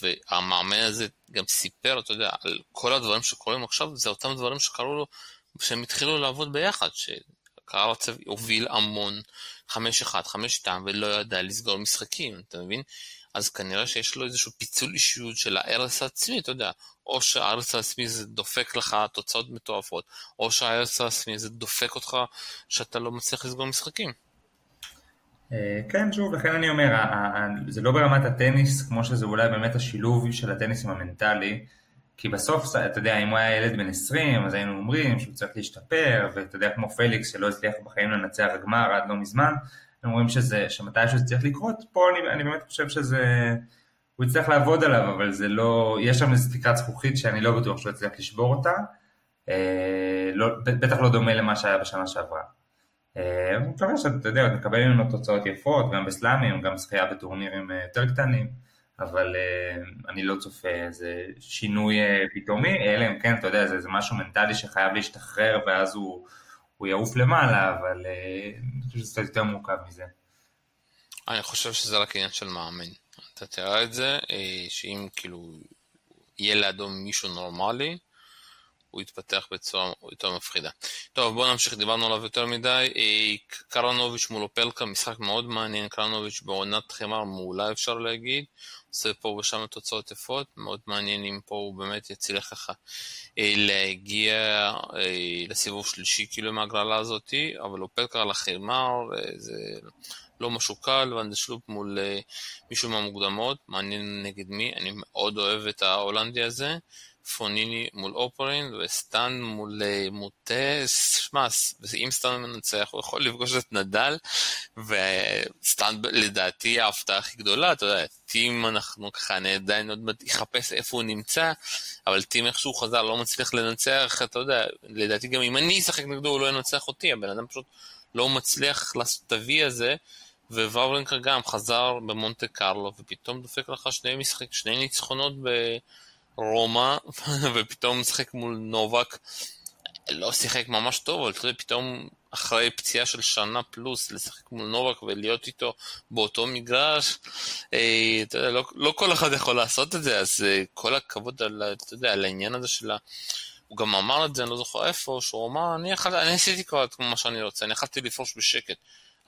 Speaker 2: והמאמן הזה גם סיפר, אתה יודע, על כל הדברים שקורים עכשיו, זה אותם דברים שקרו לו, שהם התחילו לעבוד ביחד, שקרצב הוביל המון, 5-1, 5-2, ולא ידע לסגור משחקים, אתה מבין? אז כנראה שיש לו איזשהו פיצול אישיות של ההרס העצמי, אתה יודע, או שההרס העצמי זה דופק לך תוצאות מטורפות, או שההרס העצמי זה דופק אותך שאתה לא מצליח לסגור משחקים.
Speaker 3: אה, כן, שוב, לכן אני אומר, זה לא ברמת הטניס כמו שזה אולי באמת השילוב של הטניס עם המנטלי, כי בסוף, אתה יודע, אם הוא היה ילד בן 20, אז היינו אומרים שהוא צריך להשתפר, ואתה יודע, כמו פליקס שלא הצליח בחיים לנצח גמר עד לא מזמן, הם אומרים שזה, שמתישהו זה צריך לקרות, פה אני, אני באמת חושב שזה, הוא יצטרך לעבוד עליו, אבל זה לא, יש שם איזו תקרת זכוכית שאני לא בטוח שהוא יצליח לשבור אותה, אה, לא, בטח לא דומה למה שהיה בשנה שעברה. אה, אני מקווה שאתה יודע, נקבל ממנו תוצאות יפות, גם בסלאמים, גם זכייה בטורנירים אה, יותר קטנים, אבל אה, אני לא צופה איזה שינוי אה, פתאומי, אלא אם כן, אתה יודע, זה, זה משהו מנטלי שחייב להשתחרר, ואז הוא... הוא יעוף למעלה, אבל אה, אני חושב שזה קצת יותר מורכב מזה.
Speaker 2: אני חושב שזה רק עניין של מאמן. אתה תראה את זה, אה, שאם כאילו יהיה לידו מישהו נורמלי, הוא יתפתח בצורה יותר מפחידה. טוב, בואו נמשיך, דיברנו עליו יותר מדי. אה, קרנוביץ' מול אופלקה, משחק מאוד מעניין, קרנוביץ' בעונת חמר מעולה אפשר להגיד. עושה פה ושם תוצאות יפות, מאוד מעניין אם פה הוא באמת יצליח ככה אה, להגיע אה, לסיבוב שלישי כאילו מהגרלה הזאתי, אבל אופלקה על החמר, זה לא משהו קל, ואנדשלופ מול מישהו מהמוקדמות, מעניין נגד מי, אני מאוד אוהב את ההולנדי הזה. פוניני מול אופרין וסטן מול אה, מוטס, שמע, אם סטן מנצח הוא יכול לפגוש את נדל וסטן לדעתי ההפתעה הכי גדולה, אתה יודע, טים אנחנו ככה, אני עדיין עוד מעט אחפש איפה הוא נמצא, אבל טים איכשהו חזר לא מצליח לנצח, אתה יודע, לדעתי גם אם אני אשחק נגדו הוא לא ינצח אותי, הבן אדם פשוט לא מצליח לעשות את ה-V הזה. וואברנקר גם חזר במונטה קרלו, ופתאום דופק לך שני משחק, שני ניצחונות ברומא, ופתאום משחק מול נובק. לא שיחק ממש טוב, אבל אתה יודע, פתאום אחרי פציעה של שנה פלוס, לשחק מול נובק ולהיות איתו באותו מגרש, אה, אתה יודע, לא, לא כל אחד יכול לעשות את זה, אז אה, כל הכבוד על, אתה יודע, על העניין הזה של ה... הוא גם אמר את זה, אני לא זוכר איפה, שהוא אמר, אני, יכול, אני עשיתי כבר את מה שאני רוצה, אני יכלתי לפרוש בשקט.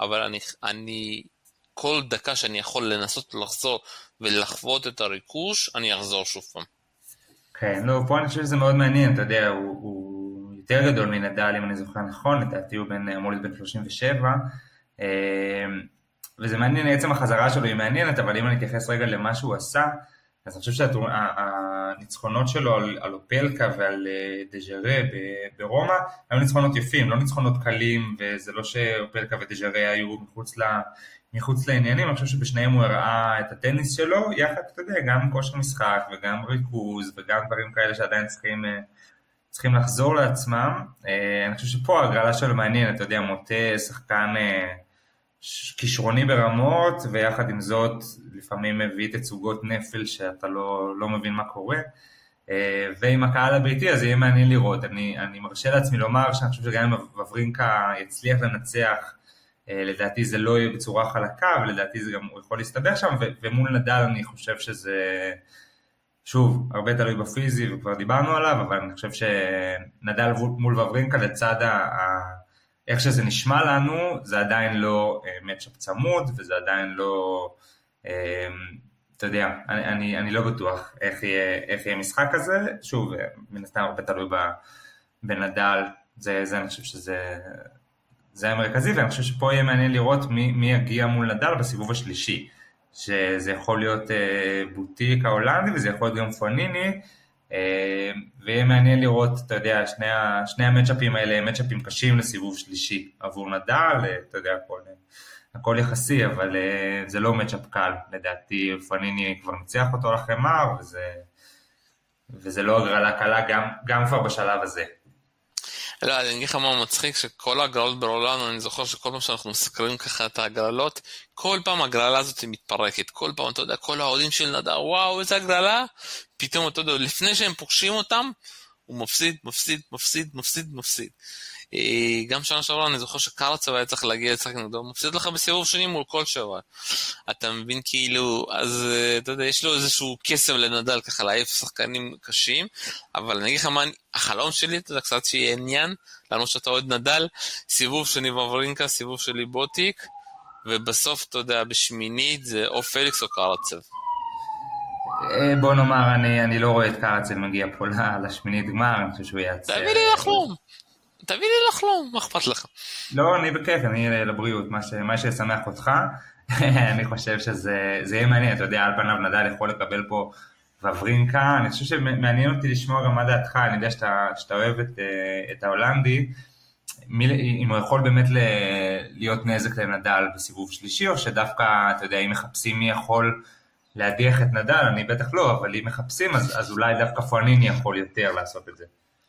Speaker 2: אבל אני, אני, כל דקה שאני יכול לנסות לחזור ולחוות את הריכוש, אני אחזור שוב פעם.
Speaker 3: כן, לא, פה אני חושב שזה מאוד מעניין, אתה יודע, הוא, הוא יותר גדול מנדל, אם אני זוכר נכון, לדעתי הוא בן, אמור להיות בן 37, אה, וזה מעניין, עצם החזרה שלו היא מעניינת, אבל אם אני אתייחס רגע למה שהוא עשה, אז אני חושב שהניצחונות שלו על, על אופלקה ועל אה, דז'רה ברומא היו ניצחונות יפים, לא ניצחונות קלים, וזה לא שאופלקה ודז'רה היו מחוץ, מחוץ לעניינים, אני חושב שבשניהם הוא הראה את הטניס שלו, יחד, אתה יודע, גם כושר משחק וגם ריכוז וגם דברים כאלה שעדיין צריכים, אה, צריכים לחזור לעצמם. אה, אני חושב שפה ההגרלה שלו מעניינת, אתה יודע, מוטה שחקן... כישרוני ברמות, ויחד עם זאת לפעמים מביא תצוגות נפל שאתה לא, לא מבין מה קורה. אה, ועם הקהל הביתי אז יהיה מעניין לראות. אני, אני מרשה לעצמי לומר שאני חושב שגם אם וברינקה יצליח לנצח, אה, לדעתי זה לא יהיה בצורה חלקה, ולדעתי זה גם, יכול להסתבך שם, ומול נדל אני חושב שזה, שוב, הרבה תלוי בפיזי וכבר דיברנו עליו, אבל אני חושב שנדל מול וברינקה לצד ה... איך שזה נשמע לנו, זה עדיין לא מצ'אפ צמוד, וזה עדיין לא, אה, אתה יודע, אני, אני, אני לא בטוח איך יהיה, איך יהיה משחק הזה, שוב, מן הסתם הרבה תלוי בנדל, זה, זה אני חושב שזה זה המרכזי, ואני חושב שפה יהיה מעניין לראות מי, מי יגיע מול נדל בסיבוב השלישי, שזה יכול להיות אה, בוטיק ההולנדי וזה יכול להיות גם פואניני, אה, ויהיה מעניין לראות, אתה יודע, שני, שני המצ'אפים האלה הם מצ'אפים קשים לסיבוב שלישי עבור נדל, אה, אתה יודע, הכל, הכל יחסי, אבל אה, זה לא מצ'אפ קל, לדעתי פניני כבר ניצח אותו על החמר, וזה, וזה לא הגרלה קלה גם, גם כבר בשלב הזה.
Speaker 2: לא, אני אגיד לך מה מצחיק, שכל ההגרלות ברולנד, אני זוכר שכל פעם שאנחנו מסקרים ככה את ההגרלות, כל פעם ההגרלה הזאת מתפרקת, כל פעם, אתה יודע, כל האוהדים של נדר, וואו, איזה הגרלה, פתאום, אתה יודע, לפני שהם פוגשים אותם, הוא מפסיד, מפסיד, מפסיד, מפסיד, מפסיד. אה, גם שנה שעברה אני זוכר שקרצב היה צריך להגיע לשחק נגדו, הוא מפסיד לך בסיבוב שני מול כל שבע. אתה מבין כאילו, אז אה, אתה יודע, יש לו איזשהו קסם לנדל ככה להעיף שחקנים קשים, אבל אני אגיד לך מה, החלום שלי, אתה יודע, קצת שיהיה עניין, למרות שאתה אוהד נדל, סיבוב שני בברינקה, סיבוב שלי בוטיק, ובסוף, אתה יודע, בשמינית זה או פליקס או קרצב.
Speaker 3: אה, בוא נאמר, אני, אני לא רואה את קרצל מגיע פה לשמינית גמר, אני חושב שהוא יעצר.
Speaker 2: תביא לי לחלום. תביא לי לחלום, מה אכפת לך?
Speaker 3: לא, אני בכיף, אני לבריאות, מה, ש, מה שישמח אותך, אני חושב שזה יהיה מעניין, אתה יודע, על פניו נדל יכול לקבל פה וברינקה, אני חושב שמעניין אותי לשמוע גם מה דעתך, אני יודע שאתה, שאתה אוהב את, אה, את ההולנדי, אם הוא יכול באמת ל, להיות נזק לנדל בסיבוב שלישי, או שדווקא, אתה יודע, אם מחפשים מי יכול להדיח את נדל, אני בטח לא, אבל אם מחפשים, אז, אז אולי דווקא פואניני יכול יותר לעשות את זה.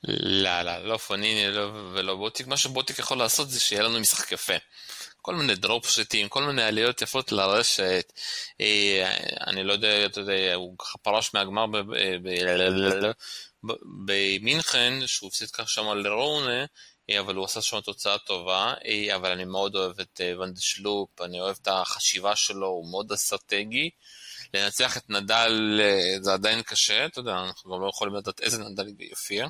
Speaker 2: לא, לא, לא פוניני לא, ולא בוטיק, מה שבוטיק יכול לעשות זה שיהיה לנו משחק יפה. כל מיני דרופ שטים, כל מיני עליות יפות לרשת. אה, אני לא יודע, אתה יודע, הוא ככה פרש מהגמר במינכן, שהוא הפסיד ככה שם לרונה, אה, אבל הוא עשה שם תוצאה טובה, אה, אבל אני מאוד אוהב את ונדשלופ, אני אוהב את החשיבה שלו, הוא מאוד אסטרטגי. לנצח את נדל זה עדיין קשה, אתה יודע, אנחנו גם לא יכולים לדעת איזה נדל יופיע.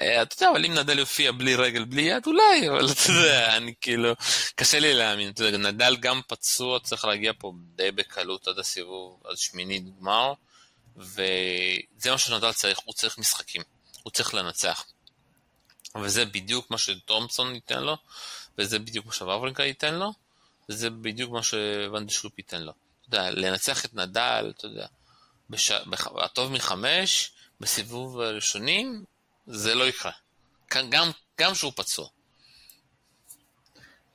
Speaker 2: אה, אתה יודע, אבל אם נדל יופיע בלי רגל, בלי יד, אולי, אבל אתה יודע, אני כאילו, קשה לי להאמין. אתה יודע, נדל גם פצוע, צריך להגיע פה די בקלות עד הסיבוב, עד שמינית גמר, וזה מה שנדל צריך, הוא צריך משחקים, הוא צריך לנצח. וזה בדיוק מה שתומפסון ייתן לו, וזה בדיוק מה שוורברינקה ייתן לו, וזה בדיוק מה שוונדשלופ ייתן לו. אתה יודע, לנצח את נדל, אתה יודע, בש... הטוב מחמש, בסיבוב הראשונים, זה לא יקרה. גם, גם שהוא פצוע.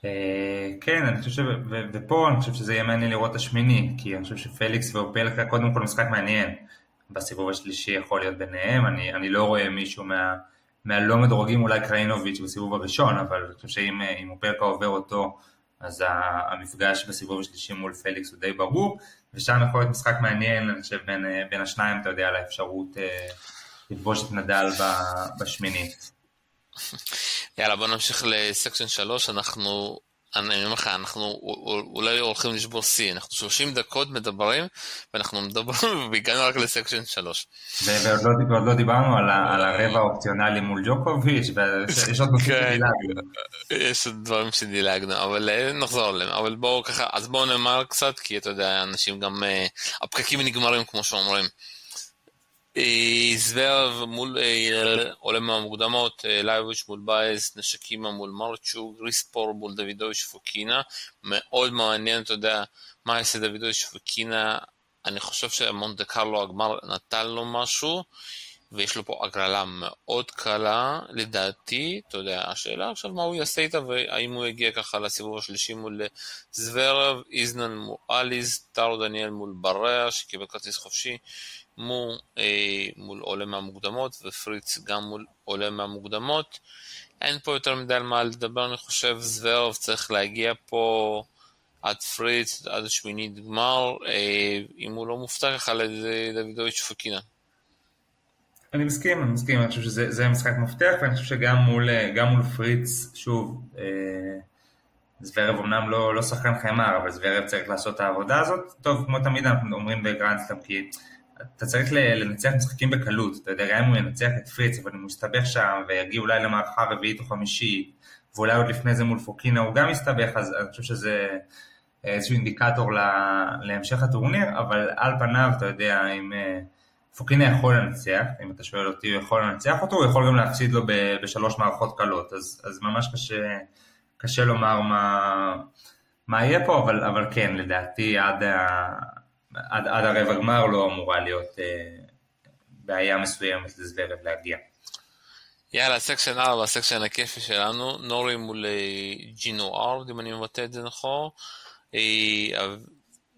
Speaker 3: אה, כן, אני חושב, ופה אני חושב שזה יהיה מעניין לראות את השמיני, כי אני חושב שפליקס ואופלקה קודם כל משחק מעניין. בסיבוב השלישי יכול להיות ביניהם, אני, אני לא רואה מישהו מה, מהלא מדורגים, אולי קריינוביץ' בסיבוב הראשון, אבל אני חושב שאם אופלקה עובר אותו, אז המפגש בסיבוב השלישי מול פליקס הוא די ברור, ושם יכול להיות משחק מעניין, אני חושב, בין, בין השניים, אתה יודע, אה, לפגוש את נדל בשמינית.
Speaker 2: יאללה, בוא נמשיך לסקשן 3, אנחנו, אני אומר לך, אנחנו אולי הולכים לשבור שיא, אנחנו 30 דקות מדברים, ואנחנו מדברים והגענו רק לסקשן 3.
Speaker 3: ועוד לא, לא דיברנו על, על הרבע האופציונלי מול ג'וקוביץ', ויש עוד נושאים כן, שדילגנו.
Speaker 2: יש עוד דברים שדילגנו, אבל אה, נחזור אליהם. אבל בואו ככה, אז בואו נאמר קצת, כי אתה יודע, אנשים גם, אה, הפקקים נגמרים כמו שאומרים. זוורב מול עולה מהמוקדמות, לאיוביץ' מול בייס, נשקימה מול מרצ'וג, גריקספור מול דוידוביץ' פוקינה. מאוד מעניין, אתה יודע, מה יעשה דוידוביץ' פוקינה. אני חושב שמונטה קרלו הגמר נתן לו משהו, ויש לו פה הגרלה מאוד קלה, לדעתי, אתה יודע, השאלה עכשיו מה הוא יעשה איתה, והאם הוא יגיע ככה לסיבוב השלישי מול זוורב, איזנן מול אליז, טארו דניאל מול בריאה, שקיבל כרטיס חופשי. מו אה, מול עולה מהמוקדמות ופריץ גם מול עולה מהמוקדמות. אין פה יותר מדי על מה לדבר, אני חושב, זוורב צריך להגיע פה עד פריץ, עד השמינית גמר, אה, אם הוא לא מופתע ככה לדוידוביץ' פוקינה.
Speaker 3: אני מסכים, אני מסכים, אני חושב שזה משחק מפתח, ואני חושב שגם מול, מול פריץ, שוב, אה, זוורב אמנם לא, לא שחקן חמר, אבל זוורב צריך לעשות את העבודה הזאת. טוב, כמו תמיד אנחנו אומרים בגרנדסטאם, כי אתה צריך לנצח משחקים בקלות, אתה יודע, גם אם הוא ינצח את פריץ, אבל אם הוא יסתבך שם ויגיע אולי למערכה רביעית או חמישית, ואולי עוד לפני זה מול פוקינה הוא גם יסתבך, אז אני חושב שזה איזשהו אינדיקטור להמשך הטורניר, אבל על פניו, אתה יודע, אם אה, פוקינה יכול לנצח, אם אתה שואל אותי, הוא יכול לנצח אותו, הוא יכול גם להפסיד לו בשלוש מערכות קלות, אז, אז ממש קשה, קשה לומר מה, מה יהיה פה, אבל, אבל כן, לדעתי עד ה... עד, עד הרבע גמר לא אמורה להיות אה, בעיה מסוימת לזוורב להגיע.
Speaker 2: יאללה, section 4, section הכיפי שלנו, נורי מול אה, ג'ינארד, אם אני מבטא את זה נכון. אה,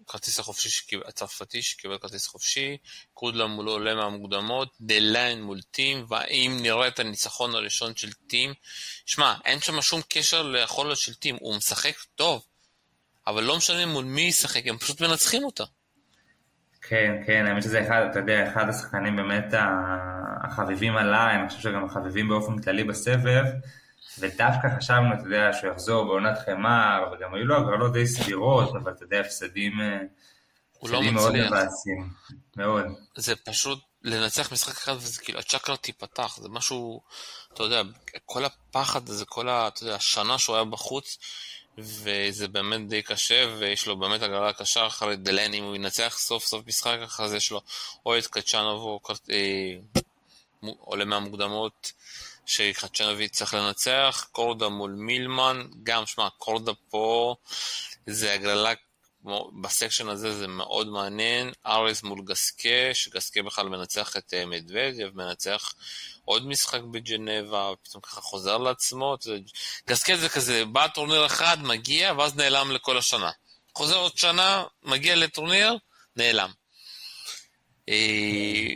Speaker 2: כרטיס החופשי הצרפתי שקיבל כרטיס חופשי, קודלה מולו עולה מהמוקדמות, דה ליין מול טים, והאם נראה את הניצחון הראשון של טים? שמע, אין שם שום קשר ליכולת של טים, הוא משחק טוב, אבל לא משנה מול מי ישחק, הם פשוט מנצחים אותה.
Speaker 3: כן, כן, האמת שזה אחד, אתה יודע, אחד השחקנים באמת החביבים עליי, אני חושב שגם החביבים באופן כללי בסבב, ודווקא חשבנו, אתה יודע, שהוא יחזור בעונת חמר, וגם היו לו הגרלות די סבירות, אבל אתה יודע, הפסדים,
Speaker 2: אה, לא הפסדים לא מאוד
Speaker 3: מבאסים, מאוד.
Speaker 2: זה פשוט לנצח משחק אחד, וזה כאילו, הצ'קרה תיפתח, זה משהו, אתה יודע, כל הפחד הזה, כל ה... אתה יודע, השנה שהוא היה בחוץ, וזה באמת די קשה, ויש לו באמת הגרלה קשה אחרי דלן, אם הוא ינצח סוף סוף משחק, אחרי זה יש לו או את קצ'אנוב או אה, עולה מהמוקדמות שקצ'אנובי צריך לנצח, קורדה מול מילמן, גם, שמע, קורדה פה זה הגרלה, ב section הזה זה מאוד מעניין, האריס מול גסקה, שגסקה בכלל מנצח את אה, מדוודייב, מנצח עוד משחק בג'נבה, פתאום ככה חוזר לעצמו. גסקט זה כזה, בא טורניר אחד, מגיע, ואז נעלם לכל השנה. חוזר עוד שנה, מגיע לטורניר, נעלם. אה,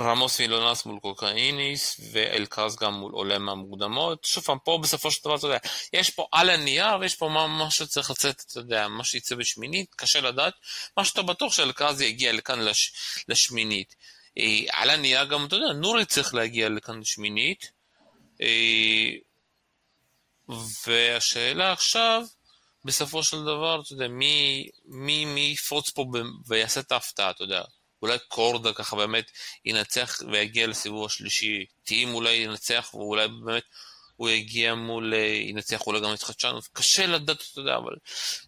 Speaker 2: רמוס וינולס מול קוקינאקיס, ואלקרס גם מול עולה מהמוקדמות. שוב פעם, פה בסופו של דבר, אתה יודע, יש פה על הנייר, יש פה מה, מה שצריך לצאת, אתה יודע, מה שיצא בשמינית, קשה לדעת. מה שאתה בטוח שאלקרס יגיע לכאן לש, לשמינית. אה, על הנייר גם, אתה יודע, נורי צריך להגיע לכאן שמינית. אה, והשאלה עכשיו, בסופו של דבר, אתה יודע, מי, מי, מי יפרוץ פה ויעשה את ההפתעה, אתה יודע. אולי קורדה ככה באמת ינצח ויגיע לסיבוב השלישי, טים אולי ינצח ואולי באמת הוא יגיע מול, אה, ינצח אולי גם את חדשנוב, קשה לדעת, אתה יודע, אבל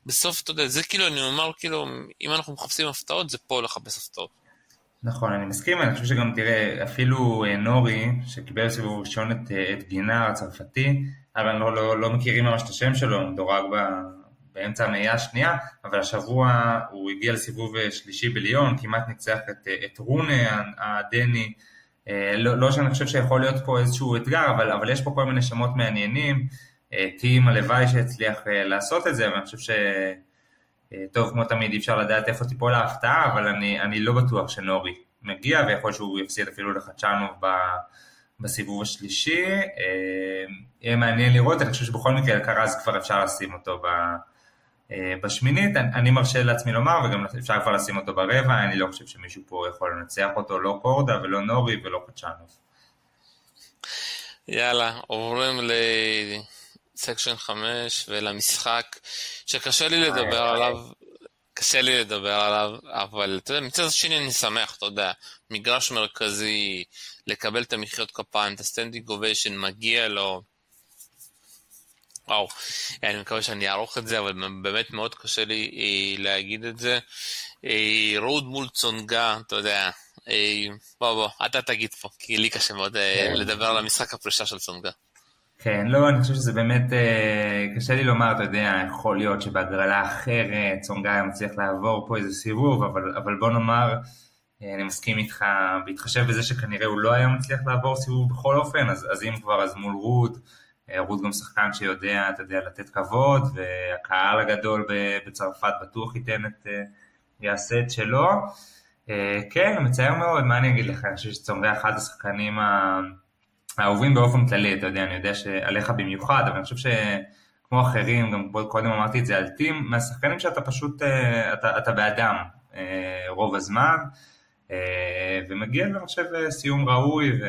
Speaker 2: בסוף, אתה יודע, זה כאילו, אני אומר, כאילו, אם אנחנו מחפשים הפתעות, זה פה לחפש הפתעות.
Speaker 3: נכון, אני מסכים, אני חושב שגם תראה, אפילו אה, נורי, שקיבל סיבוב ראשון את, אה, את גינר הצרפתי, אבל לא, לא, לא מכירים ממש את השם שלו, מדורג ב, באמצע המאייה השנייה, אבל השבוע הוא הגיע לסיבוב אה, שלישי בליון, כמעט ניצח את, את רונה הדני, לא, לא שאני חושב שיכול להיות פה איזשהו אתגר, אבל, אבל יש פה כל מיני שמות מעניינים. טים, הלוואי שהצליח לעשות את זה, ואני חושב ש... טוב, כמו תמיד, אי אפשר לדעת איפה תיפול ההפתעה, אבל אני, אני לא בטוח שנורי מגיע, ויכול שהוא יפסיד אפילו לחדשנוב בסיבוב השלישי. יהיה מעניין לראות, אני חושב שבכל מקרה אלקרז כבר אפשר לשים אותו בשמינית. אני, אני מרשה לעצמי לומר, וגם אפשר כבר לשים אותו ברבע, אני לא חושב שמישהו פה יכול לנצח אותו, לא קורדה ולא נורי ולא חדשנוב.
Speaker 2: יאללה, עוברים ל section 5 ולמשחק שקשה לי לדבר עליו, קשה לי לדבר עליו, אבל אתה יודע, מצד השני אני שמח, אתה יודע, מגרש מרכזי, לקבל את המחיאות כפיים, את ה standing ovation, מגיע לו. וואו, אני מקווה שאני אערוך את זה, אבל באמת מאוד קשה לי אה, להגיד את זה. אה, רוד מול צונגה, אתה יודע, אה, בוא בוא, אתה תגיד פה, כי לי קשה מאוד כן. לדבר על המשחק הפרישה של צונגה.
Speaker 3: כן, לא, אני חושב שזה באמת, קשה לי לומר, אתה יודע, יכול להיות שבהגרלה אחרת צונגה היה מצליח לעבור פה איזה סיבוב, אבל, אבל בוא נאמר, אני מסכים איתך, בהתחשב בזה שכנראה הוא לא היה מצליח לעבור סיבוב בכל אופן, אז, אז אם כבר, אז מול רוד, רוד גם שחקן שיודע, אתה יודע, לתת כבוד, והקהל הגדול בצרפת בטוח ייתן את, יעשה את שלו. כן, מצער מאוד, מה אני אגיד לך, אני חושב שצומרי אחד השחקנים האהובים באופן כללי, אתה יודע, אני יודע שעליך במיוחד, אבל אני חושב שכמו אחרים, גם קודם אמרתי את זה על טים, מהשחקנים שאתה פשוט, אתה, אתה באדם רוב הזמן. אה, ומגיע אני חושב סיום ראוי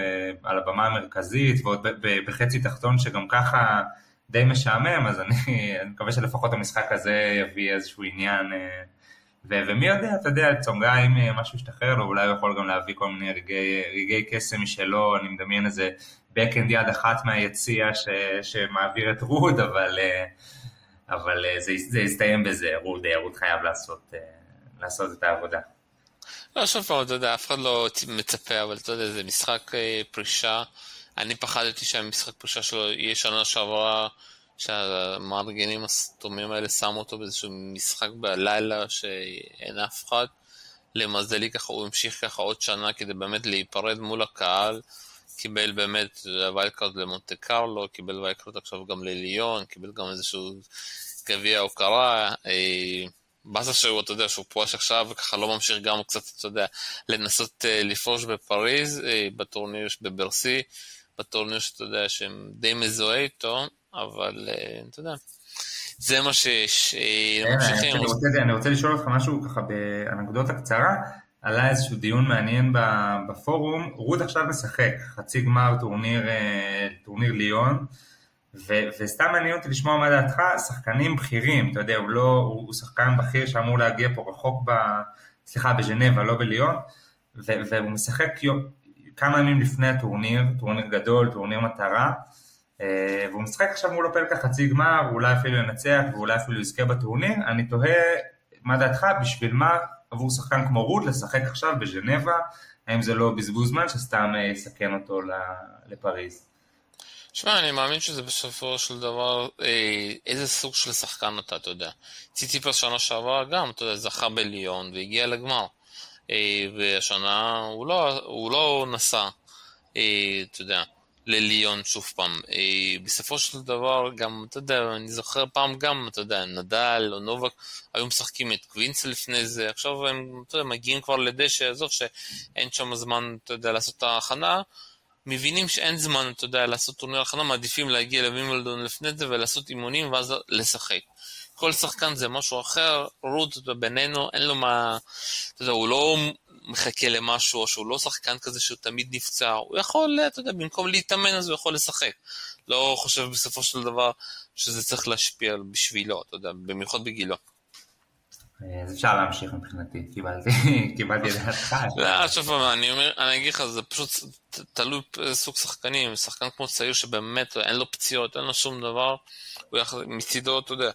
Speaker 3: ועל הבמה המרכזית ועוד בחצי תחתון שגם ככה די משעמם אז אני, אני מקווה שלפחות המשחק הזה יביא איזשהו עניין אה, ומי יודע, אתה יודע, צונגה אם אה, משהו ישתחרר לו אולי הוא יכול גם להביא כל מיני רגעי, רגעי קסם משלו, אני מדמיין איזה backhand יד אחת מהיציע ש, שמעביר את רוד אבל, אבל זה, זה יסתיים בזה, רוד, רוד חייב לעשות, לעשות את העבודה.
Speaker 2: לא, שוב פעם, אתה יודע, אף אחד לא מצפה, אבל אתה יודע, זה משחק אה, פרישה. אני פחדתי שהמשחק פרישה שלו יהיה שנה שעברה, שהמארגנים הסתומים האלה שמו אותו באיזשהו משחק בלילה שאין אף אחד. למזלי ככה הוא המשיך ככה עוד שנה כדי באמת להיפרד מול הקהל. קיבל באמת wildcard למונטה קרלו, קיבל wildcard עכשיו גם לליון, קיבל גם איזשהו גביע הוקרה. אה, באסה שהוא, אתה יודע, שהוא פורש עכשיו וככה לא ממשיך גם קצת, אתה יודע, לנסות אה, לפרוש בפריז, אה, בטורניר בברסי, בטורניר שאתה יודע שהם די מזוהה איתו, אבל אה, אתה יודע, זה מה שיש.
Speaker 3: כן, אני רוצה לשאול אותך משהו ככה באנקדוטה קצרה. עלה איזשהו דיון מעניין בפורום, רוד עכשיו משחק חצי גמר טורניר, טורניר ליון, ו- וסתם מעניין אותי לשמוע מה דעתך, שחקנים בכירים, אתה יודע, הוא לא, הוא, הוא שחקן בכיר שאמור להגיע פה רחוק ב... סליחה, בז'נבה, לא בליון, ו- והוא משחק יום, כמה ימים לפני הטורניר, טורניר גדול, טורניר מטרה, אה, והוא משחק עכשיו מול אופלקה חצי גמר, אולי אפילו ינצח ואולי אפילו יזכה בטורניר, אני תוהה מה דעתך, בשביל מה עבור שחקן כמו רוד לשחק עכשיו בז'נבה, האם זה לא בזבוז זמן שסתם אה, יסכן אותו לפריז?
Speaker 2: שמע, אני מאמין שזה בסופו של דבר אה, איזה סוג של שחקן אתה, אתה יודע. ציציפס שנה שעברה גם, אתה יודע, זכה בליון והגיע לגמר. אה, והשנה הוא לא, הוא לא נסע, אה, אתה יודע, לליון שוב פעם. אה, בסופו של דבר, גם, אתה יודע, אני זוכר פעם גם, אתה יודע, נדל או נובק, היו משחקים את קווינסה לפני זה, עכשיו הם, אתה יודע, מגיעים כבר לדשא, עזוב שאין שם זמן, אתה יודע, לעשות את ההכנה. מבינים שאין זמן, אתה יודע, לעשות טורניר הכנה, מעדיפים להגיע לווימבלדון לפני זה ולעשות אימונים ואז לשחק. כל שחקן זה משהו אחר, רות בינינו, אין לו מה, אתה יודע, הוא לא מחכה למשהו, או שהוא לא שחקן כזה שהוא תמיד נפצע, הוא יכול, אתה יודע, במקום להתאמן אז הוא יכול לשחק. לא חושב בסופו של דבר שזה צריך להשפיע בשבילו, אתה יודע, במיוחד בגילו.
Speaker 3: אז אפשר להמשיך מבחינתי, קיבלתי, קיבלתי את דעתך.
Speaker 2: לא, שוב פעם, אני אומר, אני אגיד לך, זה פשוט תלוי סוג שחקנים, שחקן כמו צעיר שבאמת אין לו פציעות, אין לו שום דבר, הוא יכול, מצידו, אתה יודע,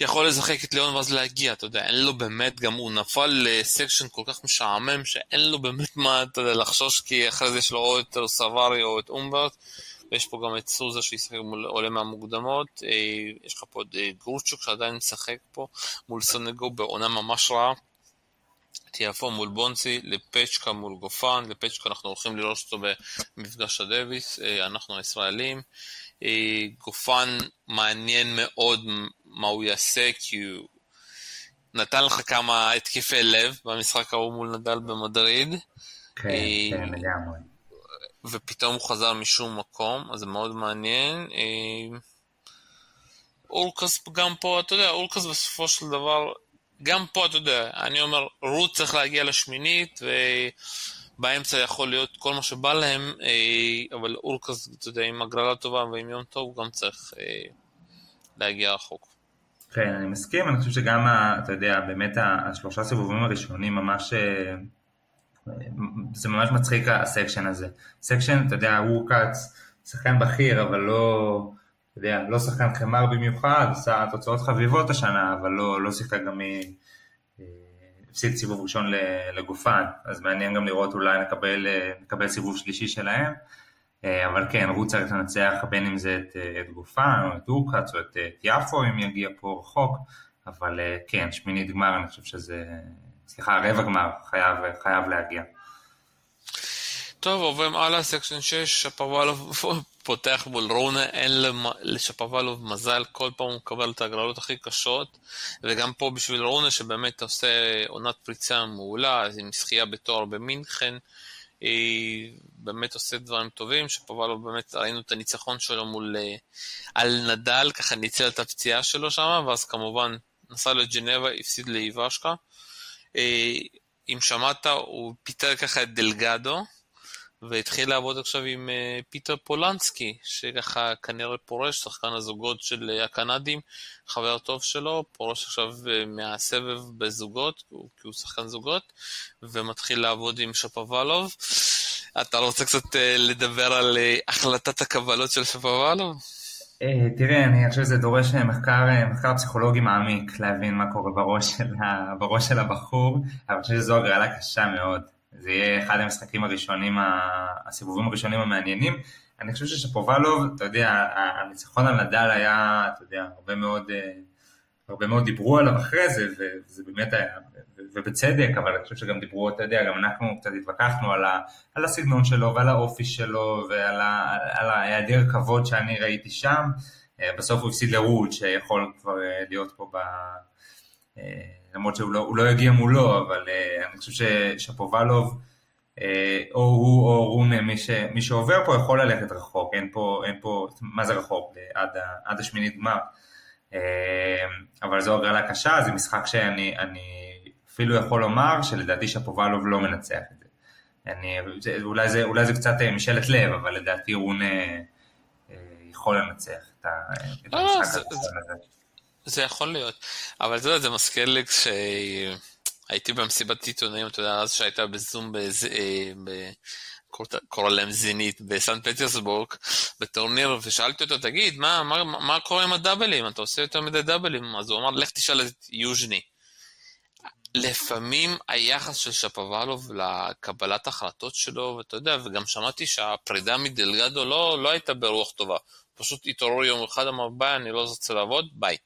Speaker 2: יכול לשחק את ליאון ואז להגיע, אתה יודע, אין לו באמת, גם הוא נפל לסקשן כל כך משעמם, שאין לו באמת מה, אתה יודע, לחשוש, כי אחרי זה יש לו או את סברי או את אומברט. ויש פה גם את סוזה שישחק מול עולה מהמוקדמות, אה, יש לך פה את אה, גרוצ'וק שעדיין משחק פה מול סונגו בעונה ממש רעה. את יפו מול בונצי, לפצ'קה מול גופן, לפצ'קה אנחנו הולכים לראות אותו במפגש הדוויס, אנחנו הישראלים. גופן מעניין מאוד מה הוא יעשה, כי הוא נתן לך כמה התקפי לב במשחק ההוא מול נדל במדריד.
Speaker 3: כן, כן, לגמרי.
Speaker 2: ופתאום הוא חזר משום מקום, אז זה מאוד מעניין. אורקס גם פה, אתה יודע, אורקס בסופו של דבר, גם פה, אתה יודע, אני אומר, רות צריך להגיע לשמינית, ובאמצע יכול להיות כל מה שבא להם, אבל הורקאץ', אתה יודע, עם הגרלה טובה ועם יום טוב, גם צריך להגיע רחוק.
Speaker 3: כן, אני מסכים, אני חושב שגם, אתה יודע, באמת השלושה סיבובים הראשונים ממש, זה ממש מצחיק ה section הזה. section, אתה יודע, הורקאץ', שחקן בכיר, אבל לא, אתה יודע, לא שחקן חימר במיוחד, עשה תוצאות חביבות השנה, אבל לא, לא שיחק גם הפסיד סיבוב ראשון לגופן, אז מעניין גם לראות אולי נקבל, נקבל סיבוב שלישי שלהם. אבל כן, רוד צריך לנצח בין אם זה את, את גופן או את הורקאץ' או את, את יפו אם יגיע פה רחוק, אבל כן, שמינית גמר אני חושב שזה, סליחה, רבע גמר חייב, חייב להגיע.
Speaker 2: טוב, עוברים הלאה, section 6, שפוואלוב פותח מול רונה, אין לשפוואלוב מזל, כל פעם הוא מקבל את ההגרלות הכי קשות, וגם פה בשביל רונה שבאמת עושה עונת פריצה מעולה, עם זכייה בתואר במינכן, באמת עושה דברים טובים, שפוואלוב באמת ראינו את הניצחון שלו מול על נדל, ככה ניצל את הפציעה שלו שם, ואז כמובן נסע לג'נבה, הפסיד לאיוושקה. אם שמעת, הוא פיטר ככה את דלגדו, והתחיל לעבוד עכשיו עם אה, פיטר פולנסקי, שככה כנראה פורש, שחקן הזוגות של הקנדים, חבר טוב שלו, פורש עכשיו uh, מהסבב בזוגות, כי הוא שחקן זוגות, ומתחיל לעבוד עם שפוואלוב. אתה רוצה קצת לדבר על החלטת הקבלות של שפוואלוב?
Speaker 3: תראה, אני חושב שזה דורש מחקר, מחקר פסיכולוגי מעמיק, להבין מה קורה בראש של, בראש של הבחור, אבל אני חושב שזו הגרלה קשה מאוד. זה יהיה אחד המשחקים הראשונים, הסיבובים הראשונים המעניינים. אני חושב ששפובלוב, אתה יודע, הניצחון על נדל היה, אתה יודע, הרבה מאוד, הרבה מאוד דיברו עליו אחרי זה, וזה באמת היה, ובצדק, אבל אני חושב שגם דיברו, אתה יודע, גם אנחנו קצת התווכחנו על, ה, על הסגנון שלו ועל האופי שלו ועל ההיעדר כבוד שאני ראיתי שם. בסוף הוא הפסיד לרות, שיכול כבר להיות פה ב... למרות שהוא לא, לא יגיע מולו, אבל uh, אני חושב ששפובלוב, uh, או הוא או רונה, מי, ש, מי שעובר פה יכול ללכת רחוק, אין פה, אין פה מה זה רחוק? עד, עד השמינית גמר. Uh, אבל זו הגרלה קשה, זה משחק שאני אני אפילו יכול לומר שלדעתי שפובלוב לא מנצח את זה. אני, אולי, זה אולי זה קצת משאלת לב, אבל לדעתי רונה uh, יכול לנצח את, את
Speaker 2: לא, המשחק הזה. זה יכול להיות, אבל אתה יודע, זה מזכיר לי כשהייתי במסיבת עיתונאים, אתה יודע, אז שהייתה בזום, קורא להם זינית, בסן פטרסבורג, בטורניר, ושאלתי אותו, תגיד, מה, מה, מה קורה עם הדאבלים? אתה עושה יותר מדי דאבלים? אז הוא אמר, לך תשאל את יוז'ני. לפעמים היחס של שפוואלוב לקבלת החלטות שלו, ואתה יודע, וגם שמעתי שהפרידה מדלגדו לא, לא הייתה ברוח טובה. פשוט התעורר יום אחד, אמר, ביי, אני לא רוצה לעבוד, ביי.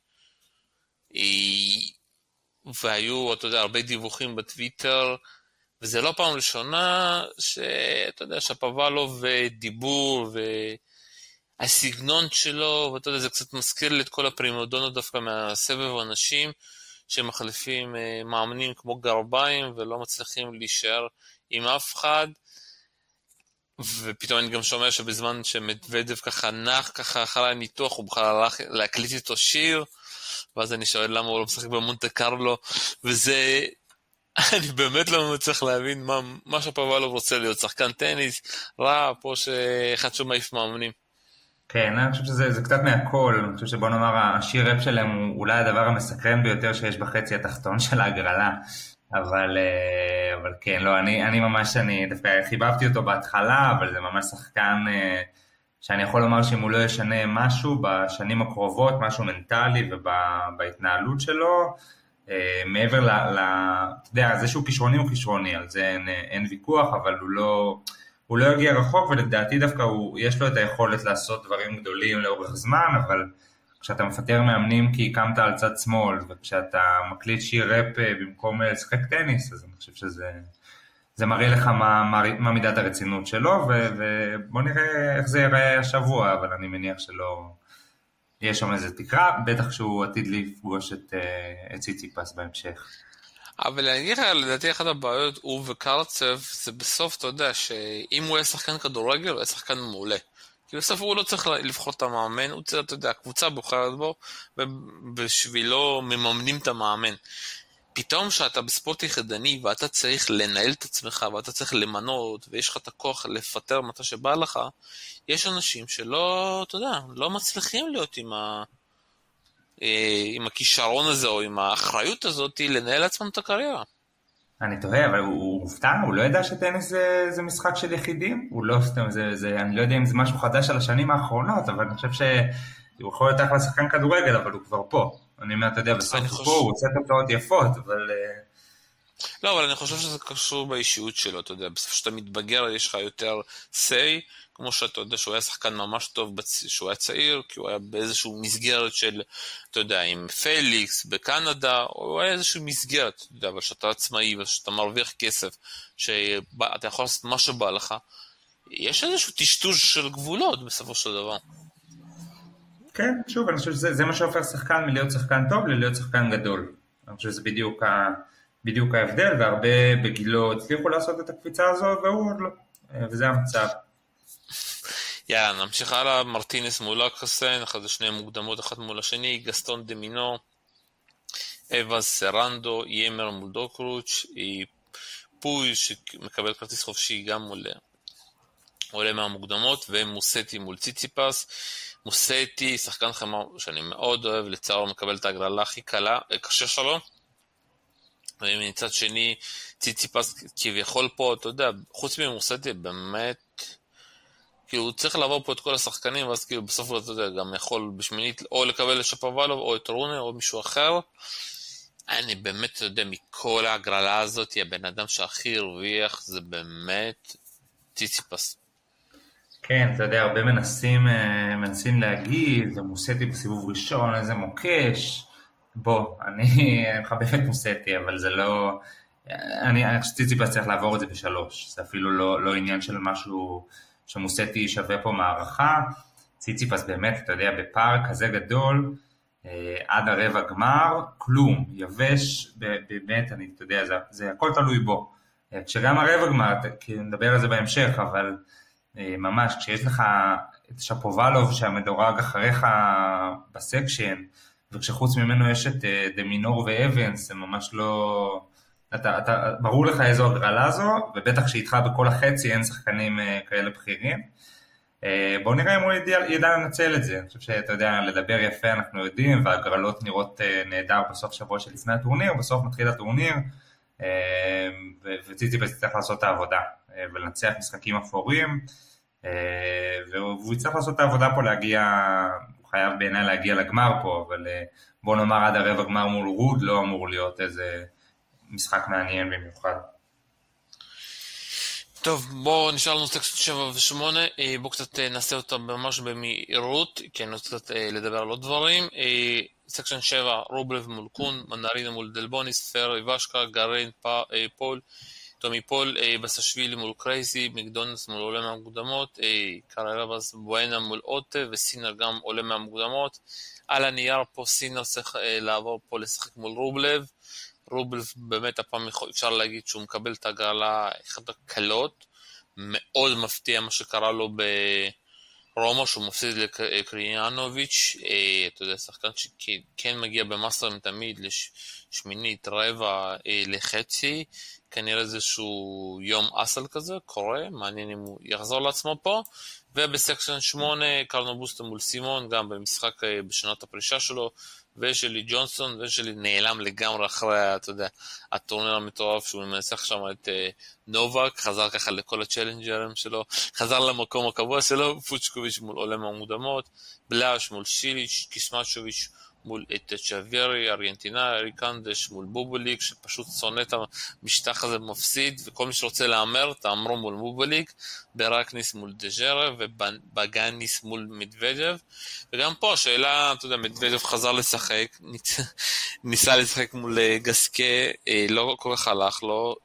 Speaker 2: והיו, אתה יודע, הרבה דיווחים בטוויטר, וזה לא פעם ראשונה שאתה יודע, שפוואלוב דיבור והסגנון שלו, ואתה יודע, זה קצת מזכיר לי את כל הפרימודונות דווקא מהסבב האנשים שמחליפים מאמנים כמו גרביים ולא מצליחים להישאר עם אף אחד. ופתאום אני גם שומע שבזמן שמדוודב ככה נח ככה אחרי הניתוח, הוא בכלל הלך להקליט איתו שיר. ואז אני שואל למה הוא לא משחק במונטה קרלו, וזה... אני באמת לא מצליח להבין מה, מה שפוואלוב רוצה להיות, שחקן טניס, רע, פה שאחד שהוא מעיף מאמנים.
Speaker 3: כן, אני חושב שזה קצת מהכל, אני חושב שבוא נאמר השיר רפ שלהם הוא אולי הדבר המסקרן ביותר שיש בחצי התחתון של ההגרלה, אבל, אבל כן, לא, אני, אני ממש, אני דווקא חיבבתי אותו בהתחלה, אבל זה ממש שחקן שאני יכול לומר שאם הוא לא ישנה משהו בשנים הקרובות, משהו מנטלי ובהתנהלות שלו, אה, מעבר ל... ל אתה יודע, זה שהוא כישרוני הוא כישרוני, על זה אין, אין ויכוח, אבל הוא לא, הוא לא יגיע רחוק, ולדעתי דווקא הוא, יש לו את היכולת לעשות דברים גדולים לאורך זמן, אבל כשאתה מפטר מאמנים כי הקמת על צד שמאל, וכשאתה מקליט שיר ראפ אה, במקום אה, לשחק טניס, אז אני חושב שזה זה מראה לך מה, מה, מידת הרצינות שלו, ו, ובוא נראה איך זה ייראה השבוע, אבל אני מניח שלא... יש שם איזה תקרה, בטח שהוא עתיד לפגוש את, את ציציפס בהמשך.
Speaker 2: אבל אני אגיד לך, לדעתי אחת הבעיות, הוא וקרצב, זה בסוף, אתה יודע, שאם הוא יהיה שחקן כדורגל, הוא יהיה שחקן מעולה. כי בסוף הוא לא צריך לבחור את המאמן, הוא צריך, אתה יודע, הקבוצה בוחרת בו, ובשבילו מממנים את המאמן. פתאום כשאתה בספורט יחידני ואתה צריך לנהל את עצמך ואתה צריך למנות ויש לך את הכוח לפטר מתי שבא לך, יש אנשים שלא, אתה יודע, לא מצליחים להיות עם, ה... אה, עם הכישרון הזה או עם האחריות הזאת לנהל לעצמם את הקריירה.
Speaker 3: אני תוהה, אבל הוא הופתע, הוא לא ידע שטניס זה, זה משחק של יחידים? הוא לא סתם, זה, זה, אני לא יודע אם זה משהו חדש על השנים האחרונות, אבל אני חושב שהוא יכול להיות אחלה שחקן כדורגל, אבל הוא כבר פה. אני אומר, אתה יודע, בסוף חושב... הוא עושה תוצאות יפות, אבל... אה,
Speaker 2: לא, אבל אני חושב שזה קשור באישיות שלו, אתה יודע, בסוף כשאתה מתבגר יש לך יותר say, כמו שאתה יודע שהוא היה שחקן ממש טוב כשהוא היה צעיר, כי הוא היה באיזושהי מסגרת של, אתה יודע, עם פליקס בקנדה, הוא היה איזושהי מסגרת, אתה יודע, אבל כשאתה עצמאי ושאתה מרוויח כסף, שאתה יכול לעשות מה שבא לך, יש איזשהו טשטוש של גבולות בסופו של דבר.
Speaker 3: כן, שוב, אני חושב שזה מה שהופך שחקן מלהיות שחקן טוב ללהיות שחקן גדול. אני חושב שזה בדיוק, ה, בדיוק ההבדל, והרבה בגילו הצליחו לעשות את הקפיצה הזו, והוא עוד לא, וזה המצב.
Speaker 2: יאללה, נמשיך הלאה, מרטינס מול אקרסן, אחת השניהם מוקדמות אחת מול השני, גסטון דה מינו, אבאז סרנדו, ימר מול דוקרוץ', פוי שמקבל כרטיס חופשי גם מול עולה מהמוקדמות, ומוסטי מול ציציפס. מוסטי, שחקן חמר שאני מאוד אוהב, לצערו מקבל את ההגרלה הכי קלה, קשה שלו. ומצד שני, ציציפס כביכול פה, אתה יודע, חוץ ממוסטי, באמת כאילו הוא צריך לעבור פה את כל השחקנים, ואז כאילו בסוף אתה יודע, גם יכול בשמינית או לקבל את שפובלוב או את רונר או מישהו אחר. אני באמת, אתה יודע, מכל ההגרלה הזאת, הבן אדם שהכי הרוויח זה באמת ציציפס.
Speaker 3: כן, אתה יודע, הרבה מנסים, אה, מנסים להגיד, מוסטי בסיבוב ראשון, איזה מוקש. בוא, אני מחבב את מוסטי, אבל זה לא... אני חושב שציציפס צריך לעבור את זה בשלוש, זה אפילו לא, לא עניין של משהו... שמוסטי שווה פה מערכה, ציציפס באמת, אתה יודע, בפער כזה גדול, אה, עד הרבע גמר, כלום, יבש, באמת, אני, אתה יודע, זה, זה הכל תלוי בו. אה, כשגם הרבע גמר, כי נדבר על זה בהמשך, אבל ממש, כשיש לך את שפובלוב שהמדורג אחריך בסקשן, וכשחוץ ממנו יש את דמינור ואבנס, זה ממש לא... אתה, אתה, ברור לך איזו הגרלה זו, ובטח שאיתך בכל החצי אין שחקנים uh, כאלה בכירים. בואו נראה אם הוא ידע, ידע לנצל את זה. אני חושב שאתה יודע, לדבר יפה אנחנו יודעים, והגרלות נראות נהדר בסוף שבוע שלפני הטורניר, בסוף מתחיל הטורניר, uh, וציציפס יצטרך לעשות את העבודה, ולנצח משחקים אפורים, אה, והוא יצטרך לעשות את העבודה פה להגיע, הוא חייב בעיניי להגיע לגמר פה, אבל אה, בוא נאמר עד הרבע גמר מול רוד לא אמור להיות איזה... משחק מעניין במיוחד.
Speaker 2: טוב, בואו נשאר לנו סקסט 7 ו-8, בואו קצת אה, נעשה אותה ממש במהירות, כי אני רוצה קצת אה, לדבר על עוד דברים. אה, section 7, רובלב מול קון, מנרינו מול דלבוניס, פר, איבשקה, גרין, פול, טומי פול, בסילשווילי מול קרסי, מקדונלדס מול עולה מהמוקדמות, קרבלס באנה מול אוטה, וסינר גם עולה מהמוקדמות. על הנייר פה סינר צריך לעבור פה לשחק מול רובלב. רובלב באמת הפעם אפשר להגיד שהוא מקבל את הגרלה אחת הקלות, מאוד מפתיע מה שקרה לו ברומא, שהוא מפסיד לקריינוביץ', אה, אתה יודע, שחקן שכן מגיע במאסטרים תמיד לשמינית, רבע, אה, לחצי, כנראה איזשהו יום אסל כזה, קורה, מעניין אם הוא יחזור לעצמו פה. ובסקשן 8, קרנו בוסטר מול סימון, גם במשחק אה, בשנת הפרישה שלו, ושלי ג'ונסון, ושלי נעלם לגמרי אחרי, אתה יודע, הטורניר המטורף שהוא מנצח שם את uh, נובק, חזר ככה לכל הצ'לנג'רים שלו, חזר למקום הקבוע שלו, פוצ'קוביץ' מול עולם המודמות, בלאש מול שיליץ', קיסמצ'וביץ' מול את צ'אווירי, ארגנטינאי, אריקנדש, מול בובוליק, שפשוט שונא את המשטח הזה ומפסיד, וכל מי שרוצה להמר, תאמרו מול בובוליק, ברקניס מול דז'רה, ובגניס מול מדוודב. וגם פה השאלה, אתה יודע, מדוודב חזר לשחק, ניסה לשחק מול אה, גסקה, אה, לא כל כך הלך לו.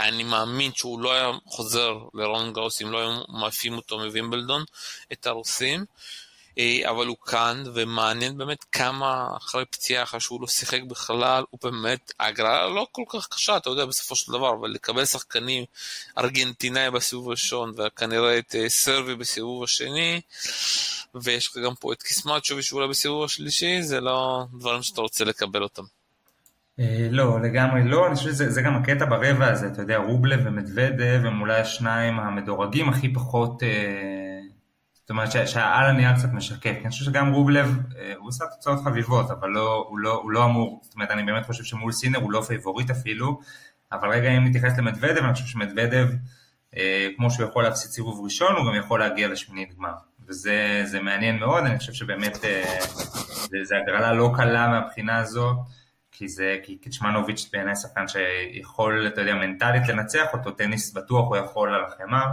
Speaker 2: אני מאמין שהוא לא היה חוזר לרון גרוס אם לא היו מעפים אותו מווימבלדון, את הרוסים. אה, אבל הוא כאן, ומעניין באמת כמה אחרי פציעה, אחרי שהוא לא שיחק בכלל, הוא באמת, ההגרלה לא כל כך קשה, אתה יודע, בסופו של דבר, אבל לקבל שחקנים ארגנטינאי בסיבוב הראשון, וכנראה את אה, סרבי בסיבוב השני, ויש לך גם פה את קצמנוביץ' שאולי בסיבוב השלישי, זה לא דברים שאתה רוצה לקבל אותם.
Speaker 3: אה, לא, לגמרי לא, אני חושב שזה גם הקטע ברבע הזה, אתה יודע, רובלב ומדוודב הם אולי השניים המדורגים הכי פחות... זאת אומרת שהעל הנייר קצת משקף, כי אני חושב שגם רובלב, אה, הוא עושה תוצאות חביבות, אבל לא, הוא, לא, הוא לא אמור, זאת אומרת אני באמת חושב שמול סינר הוא לא פייבוריט אפילו, אבל רגע אם נתייחס למדוודב, אני חושב שמדוודב, אה, כמו שהוא יכול להפסיד סיבוב ראשון, הוא גם יכול להגיע לשמינית גמר, וזה מעניין מאוד, אני חושב שבאמת אה, זו הגרלה לא קלה מהבחינה הזו, כי זה, כי קצ'מנוביץ' בעיניי שחקן שיכול, אתה יודע, מנטלית לנצח אותו, טניס בטוח הוא יכול על החמר.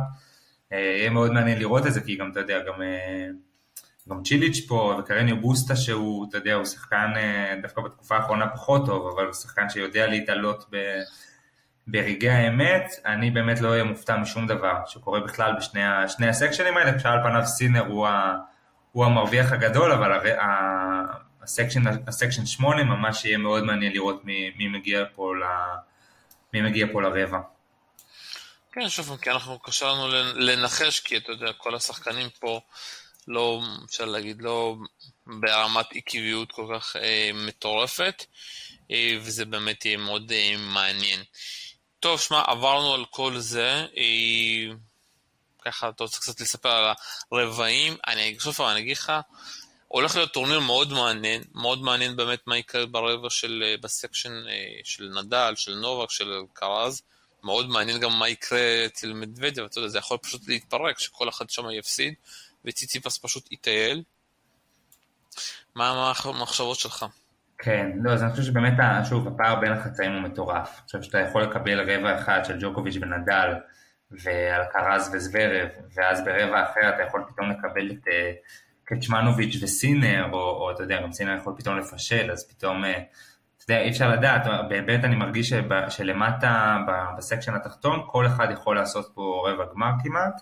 Speaker 3: אה, יהיה מאוד מעניין לראות את זה, כי גם, אתה יודע, גם, אה, גם צ'יליץ' פה וקרניו בוסטה שהוא, אתה יודע, הוא שחקן אה, דווקא בתקופה האחרונה פחות טוב, אבל הוא שחקן שיודע להתעלות ב... ברגעי האמת, אני באמת לא אהיה מופתע משום דבר שקורה בכלל בשני הסקשנים האלה, כשעל פניו סינר הוא, ה, הוא המרוויח הגדול, אבל הר, הסקשן, הסקשן 8 ממש יהיה מאוד מעניין לראות מי, מי, מגיע, פה ל, מי מגיע פה לרבע.
Speaker 2: כן, שוב, כי אנחנו, קשה לנו לנחש, כי אתה יודע, כל השחקנים פה לא, אפשר להגיד, לא ברמת עקביות כל כך אה, מטורפת, אה, וזה באמת יהיה מאוד אה, מעניין. טוב, שמע, עברנו על כל זה. אה, ככה, אתה רוצה קצת לספר על הרבעים. אני, שוב פעם, אני אגיד לך, הולך להיות טורניר מאוד מעניין, מאוד מעניין באמת מה יקרה ברבע של, אה, ב section אה, של נדל, של נובק, של אלקרז. מאוד מעניין גם מה יקרה אצל מדוודב, אתה יודע, זה יכול פשוט להתפרק, שכל אחד שם יפסיד, וציציפס פשוט יטייל. מה המחשבות שלך?
Speaker 3: כן, לא, אז אני חושב שבאמת, שוב, הפער בין החצאים הוא מטורף. אני חושב שאתה יכול לקבל רבע אחד של ג'וקוביץ' ונדל, ואלקרז וזוורב, ואז ברבע אחר אתה יכול פתאום לקבל את אה, קצ'מנוביץ' וסינר, או, או אתה יודע, גם סינר יכול פתאום לפשל, אז פתאום אה, יודע, אי אפשר לדעת, באמת אני מרגיש שבא, שלמטה בסקשן התחתון כל אחד יכול לעשות פה רבע גמר כמעט,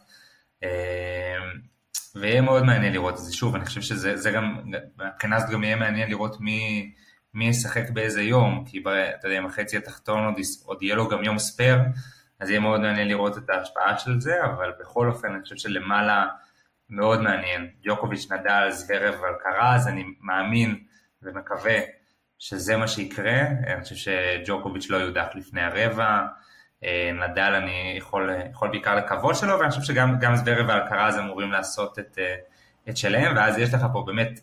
Speaker 3: אמ, ויהיה מאוד מעניין לראות את זה. שוב, אני חושב שזה גם, מבחינה הזאת גם יהיה מעניין לראות מי, מי ישחק באיזה יום, כי אתה יודע, עם החצי התחתון עוד, עוד יהיה לו גם יום ספייר, אז יהיה מאוד מעניין לראות את ההשפעה של זה, אבל בכל אופן אני חושב שלמעלה מאוד מעניין. ג'וקוביץ', נדל, זוורב אלקרז, אני מאמין ומקווה שזה מה שיקרה, אני חושב שג'וקוביץ' לא יודח לפני הרבע, אה, נדל אני יכול, יכול בעיקר לקוות שלו, ואני חושב שגם זוורב ואלקרז אמורים לעשות את, אה, את שלהם, ואז יש לך פה באמת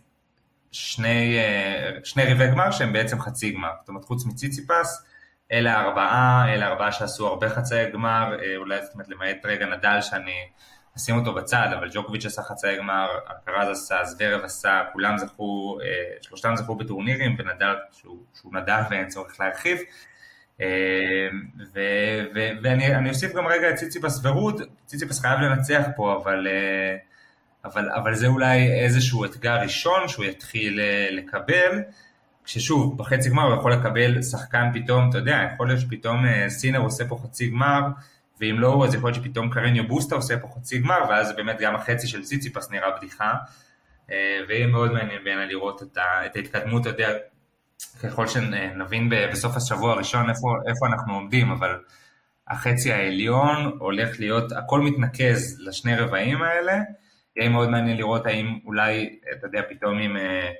Speaker 3: שני, אה, שני ריבי גמר שהם בעצם חצי גמר, זאת אומרת חוץ מציציפס, אלה ארבעה, אלה ארבעה שעשו הרבה חצאי גמר, אולי זאת אומרת למעט רגע נדל שאני נשים אותו בצד, אבל ג'וקוביץ' עשה חצאי גמר, אלקרז עשה, זוורב עשה, כולם זכו, אה, שלושתם זכו בטורנירים, ונדל, שהוא, שהוא נדל ואין צורך להרחיב. אה, ואני אוסיף גם רגע את ציציפס ורוד, ציציפס חייב לנצח פה, אבל, אה, אבל, אבל זה אולי איזשהו אתגר ראשון שהוא יתחיל לקבל, כששוב, בחצי גמר הוא יכול לקבל שחקן פתאום, אתה יודע, יכול להיות שפתאום סינר עושה פה חצי גמר, ואם לא, אז יכול להיות שפתאום קרניו בוסטה עושה פה חצי גמר, ואז באמת גם החצי של ציציפס נראה בדיחה. אה, ויהיה מאוד מעניין בעיניי לראות את, ה, את ההתקדמות, אתה יודע, ככל שנבין בסוף השבוע הראשון איפה, איפה אנחנו עומדים, אבל החצי העליון הולך להיות, הכל מתנקז לשני רבעים האלה, יהיה מאוד מעניין לראות האם אולי, אתה יודע, פתאום עם... אה,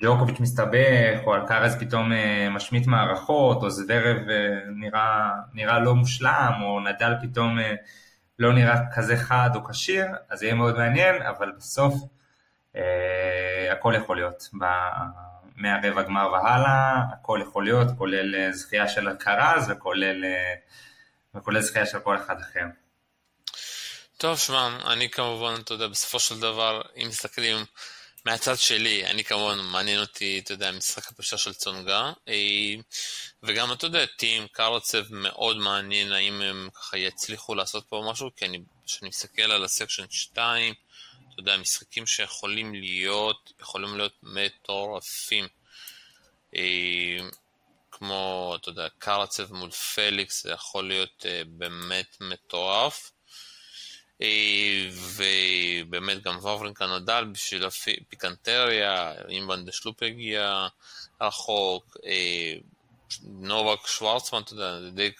Speaker 3: ג'וקוביץ' מסתבך, או אלקרז פתאום אה, משמיט מערכות, או זוורב אה, נראה, נראה לא מושלם, או נדל פתאום אה, לא נראה כזה חד או כשיר, אז יהיה מאוד מעניין, אבל בסוף אה, הכל יכול להיות. מהרבע גמר והלאה, הכל יכול להיות, כולל זכייה של אלקרז וכולל, וכולל זכייה של כל אחד אחר.
Speaker 2: טוב, שמע, אני כמובן, אתה יודע, בסופו של דבר, אם מסתכלים מהצד שלי, אני כמובן, מעניין אותי, אתה יודע, משחק הפרישה של צונגה, וגם, אתה יודע, טים קרצב מאוד מעניין, האם הם ככה יצליחו לעשות פה משהו, כי אני, כשאני מסתכל על ה section 2, אתה יודע, משחקים שיכולים להיות, יכולים להיות מטורפים. כמו, אתה יודע, קרצב מול פליקס, זה יכול להיות באמת מטורף. ובאמת גם וורינקה נדל בשביל הפיקנטריה, אם בנדשלופ הגיע רחוק, נובק שוורצמן, אתה יודע, זה די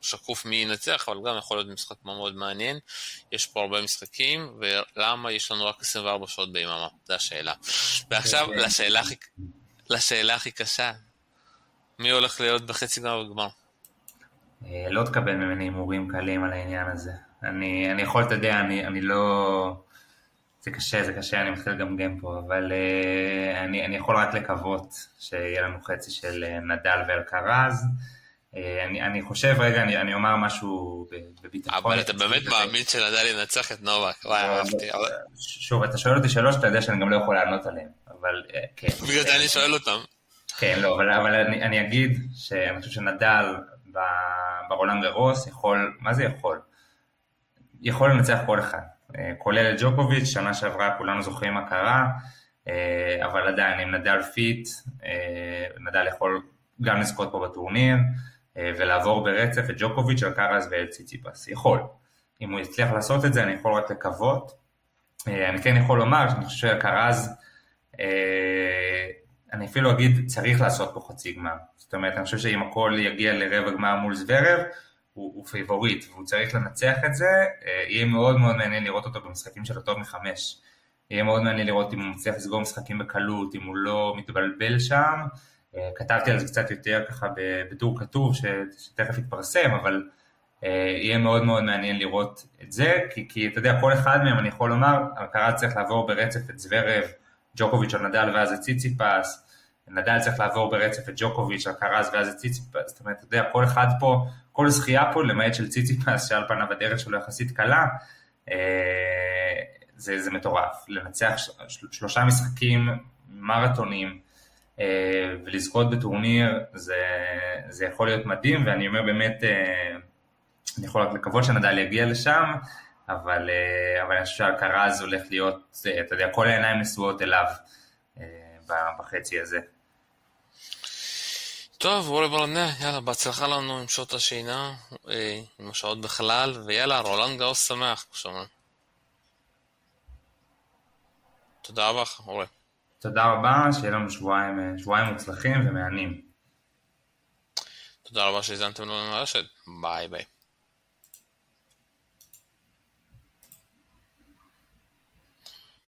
Speaker 2: שקוף מי ינצח, אבל גם יכול להיות משחק מאוד מעניין. יש פה הרבה משחקים, ולמה יש לנו רק 24 שעות ביממה? זו השאלה. ועכשיו לשאלה הכי, לשאלה הכי קשה, מי הולך להיות בחצי גמר וגמר?
Speaker 3: לא תקבל ממני הימורים קלים על העניין הזה. אני, אני יכול, אתה יודע, אני, אני לא... זה קשה, זה קשה, אני מתחיל לגמגם פה, אבל uh, אני, אני יכול רק לקוות שיהיה לנו חצי של uh, נדל ואלקרז. אה, אני, אני חושב, רגע, אני, אני אומר משהו בביטחון.
Speaker 2: אבל אתה באמת מאמין שנדל ינצח את נובק, וואי, אהבתי.
Speaker 3: שוב, אתה שואל אותי שאלות, אתה יודע שאני גם לא יכול לענות עליהם, אבל אה, כן.
Speaker 2: בגלל זה אני שואל אותם.
Speaker 3: כן, לא, אבל, אבל אני, אני אגיד שאני חושב שנדל ברולנד גארוס יכול, מה זה יכול? יכול לנצח כל אחד, כולל את ג'וקוביץ', שנה שעברה כולנו זוכרים מה קרה, אבל עדיין עם נדל fit, נדל יכול גם לזכות פה בטורניר ולעבור ברצף את ג'וקוביץ', אלקרז ואל ציציפס, יכול. אם הוא יצליח לעשות את זה אני יכול רק לקוות. אני כן יכול לומר שאני חושב שאלקרז, אני אפילו אגיד צריך לעשות פה חצי גמר. זאת אומרת אני חושב שאם הכל יגיע לרבע גמר מול זוורב, הוא, הוא פייבוריט והוא צריך לנצח את זה, יהיה מאוד מאוד מעניין לראות אותו במשחקים של הטוב מחמש. יהיה מאוד מעניין לראות אם הוא מצליח לסגור משחקים בקלות, אם הוא לא מתבלבל שם. כתבתי על זה קצת יותר ככה בטור כתוב ש, שתכף יתפרסם, אבל יהיה מאוד מאוד מעניין לראות את זה, כי, כי אתה יודע, כל אחד מהם אני יכול לומר, הקרה צריך לעבור ברצף את זוורב, ג'וקוביץ' או נדל ואז את ציציפס, נדל צריך לעבור ברצף את ג'וקוביץ', הקרז ואז את ציציפס, זאת אומרת, אתה יודע, כל אחד פה, כל זכייה פה, למעט של ציציפס, שעל פניו הדרך שלו יחסית קלה, זה, זה מטורף. לנצח שלושה משחקים מרתונים ולזכות בטורניר, זה, זה יכול להיות מדהים, ואני אומר באמת, אני יכול רק לקוות שנדל יגיע לשם, אבל, אבל אני חושב שהקרז הולך להיות, אתה יודע, כל העיניים נשואות אליו בחצי הזה.
Speaker 2: טוב, וורי ברנע, יאללה, בהצלחה לנו עם שעות השינה, עם השעות בכלל, ויאללה, רולנד גארוס שמח, כמו שאומרים. תודה רבה, אורי.
Speaker 3: תודה רבה, שיהיה לנו שבועיים, שבועיים מוצלחים ומהנים.
Speaker 2: תודה רבה שהאזנתם לנו לרשת, ביי ביי.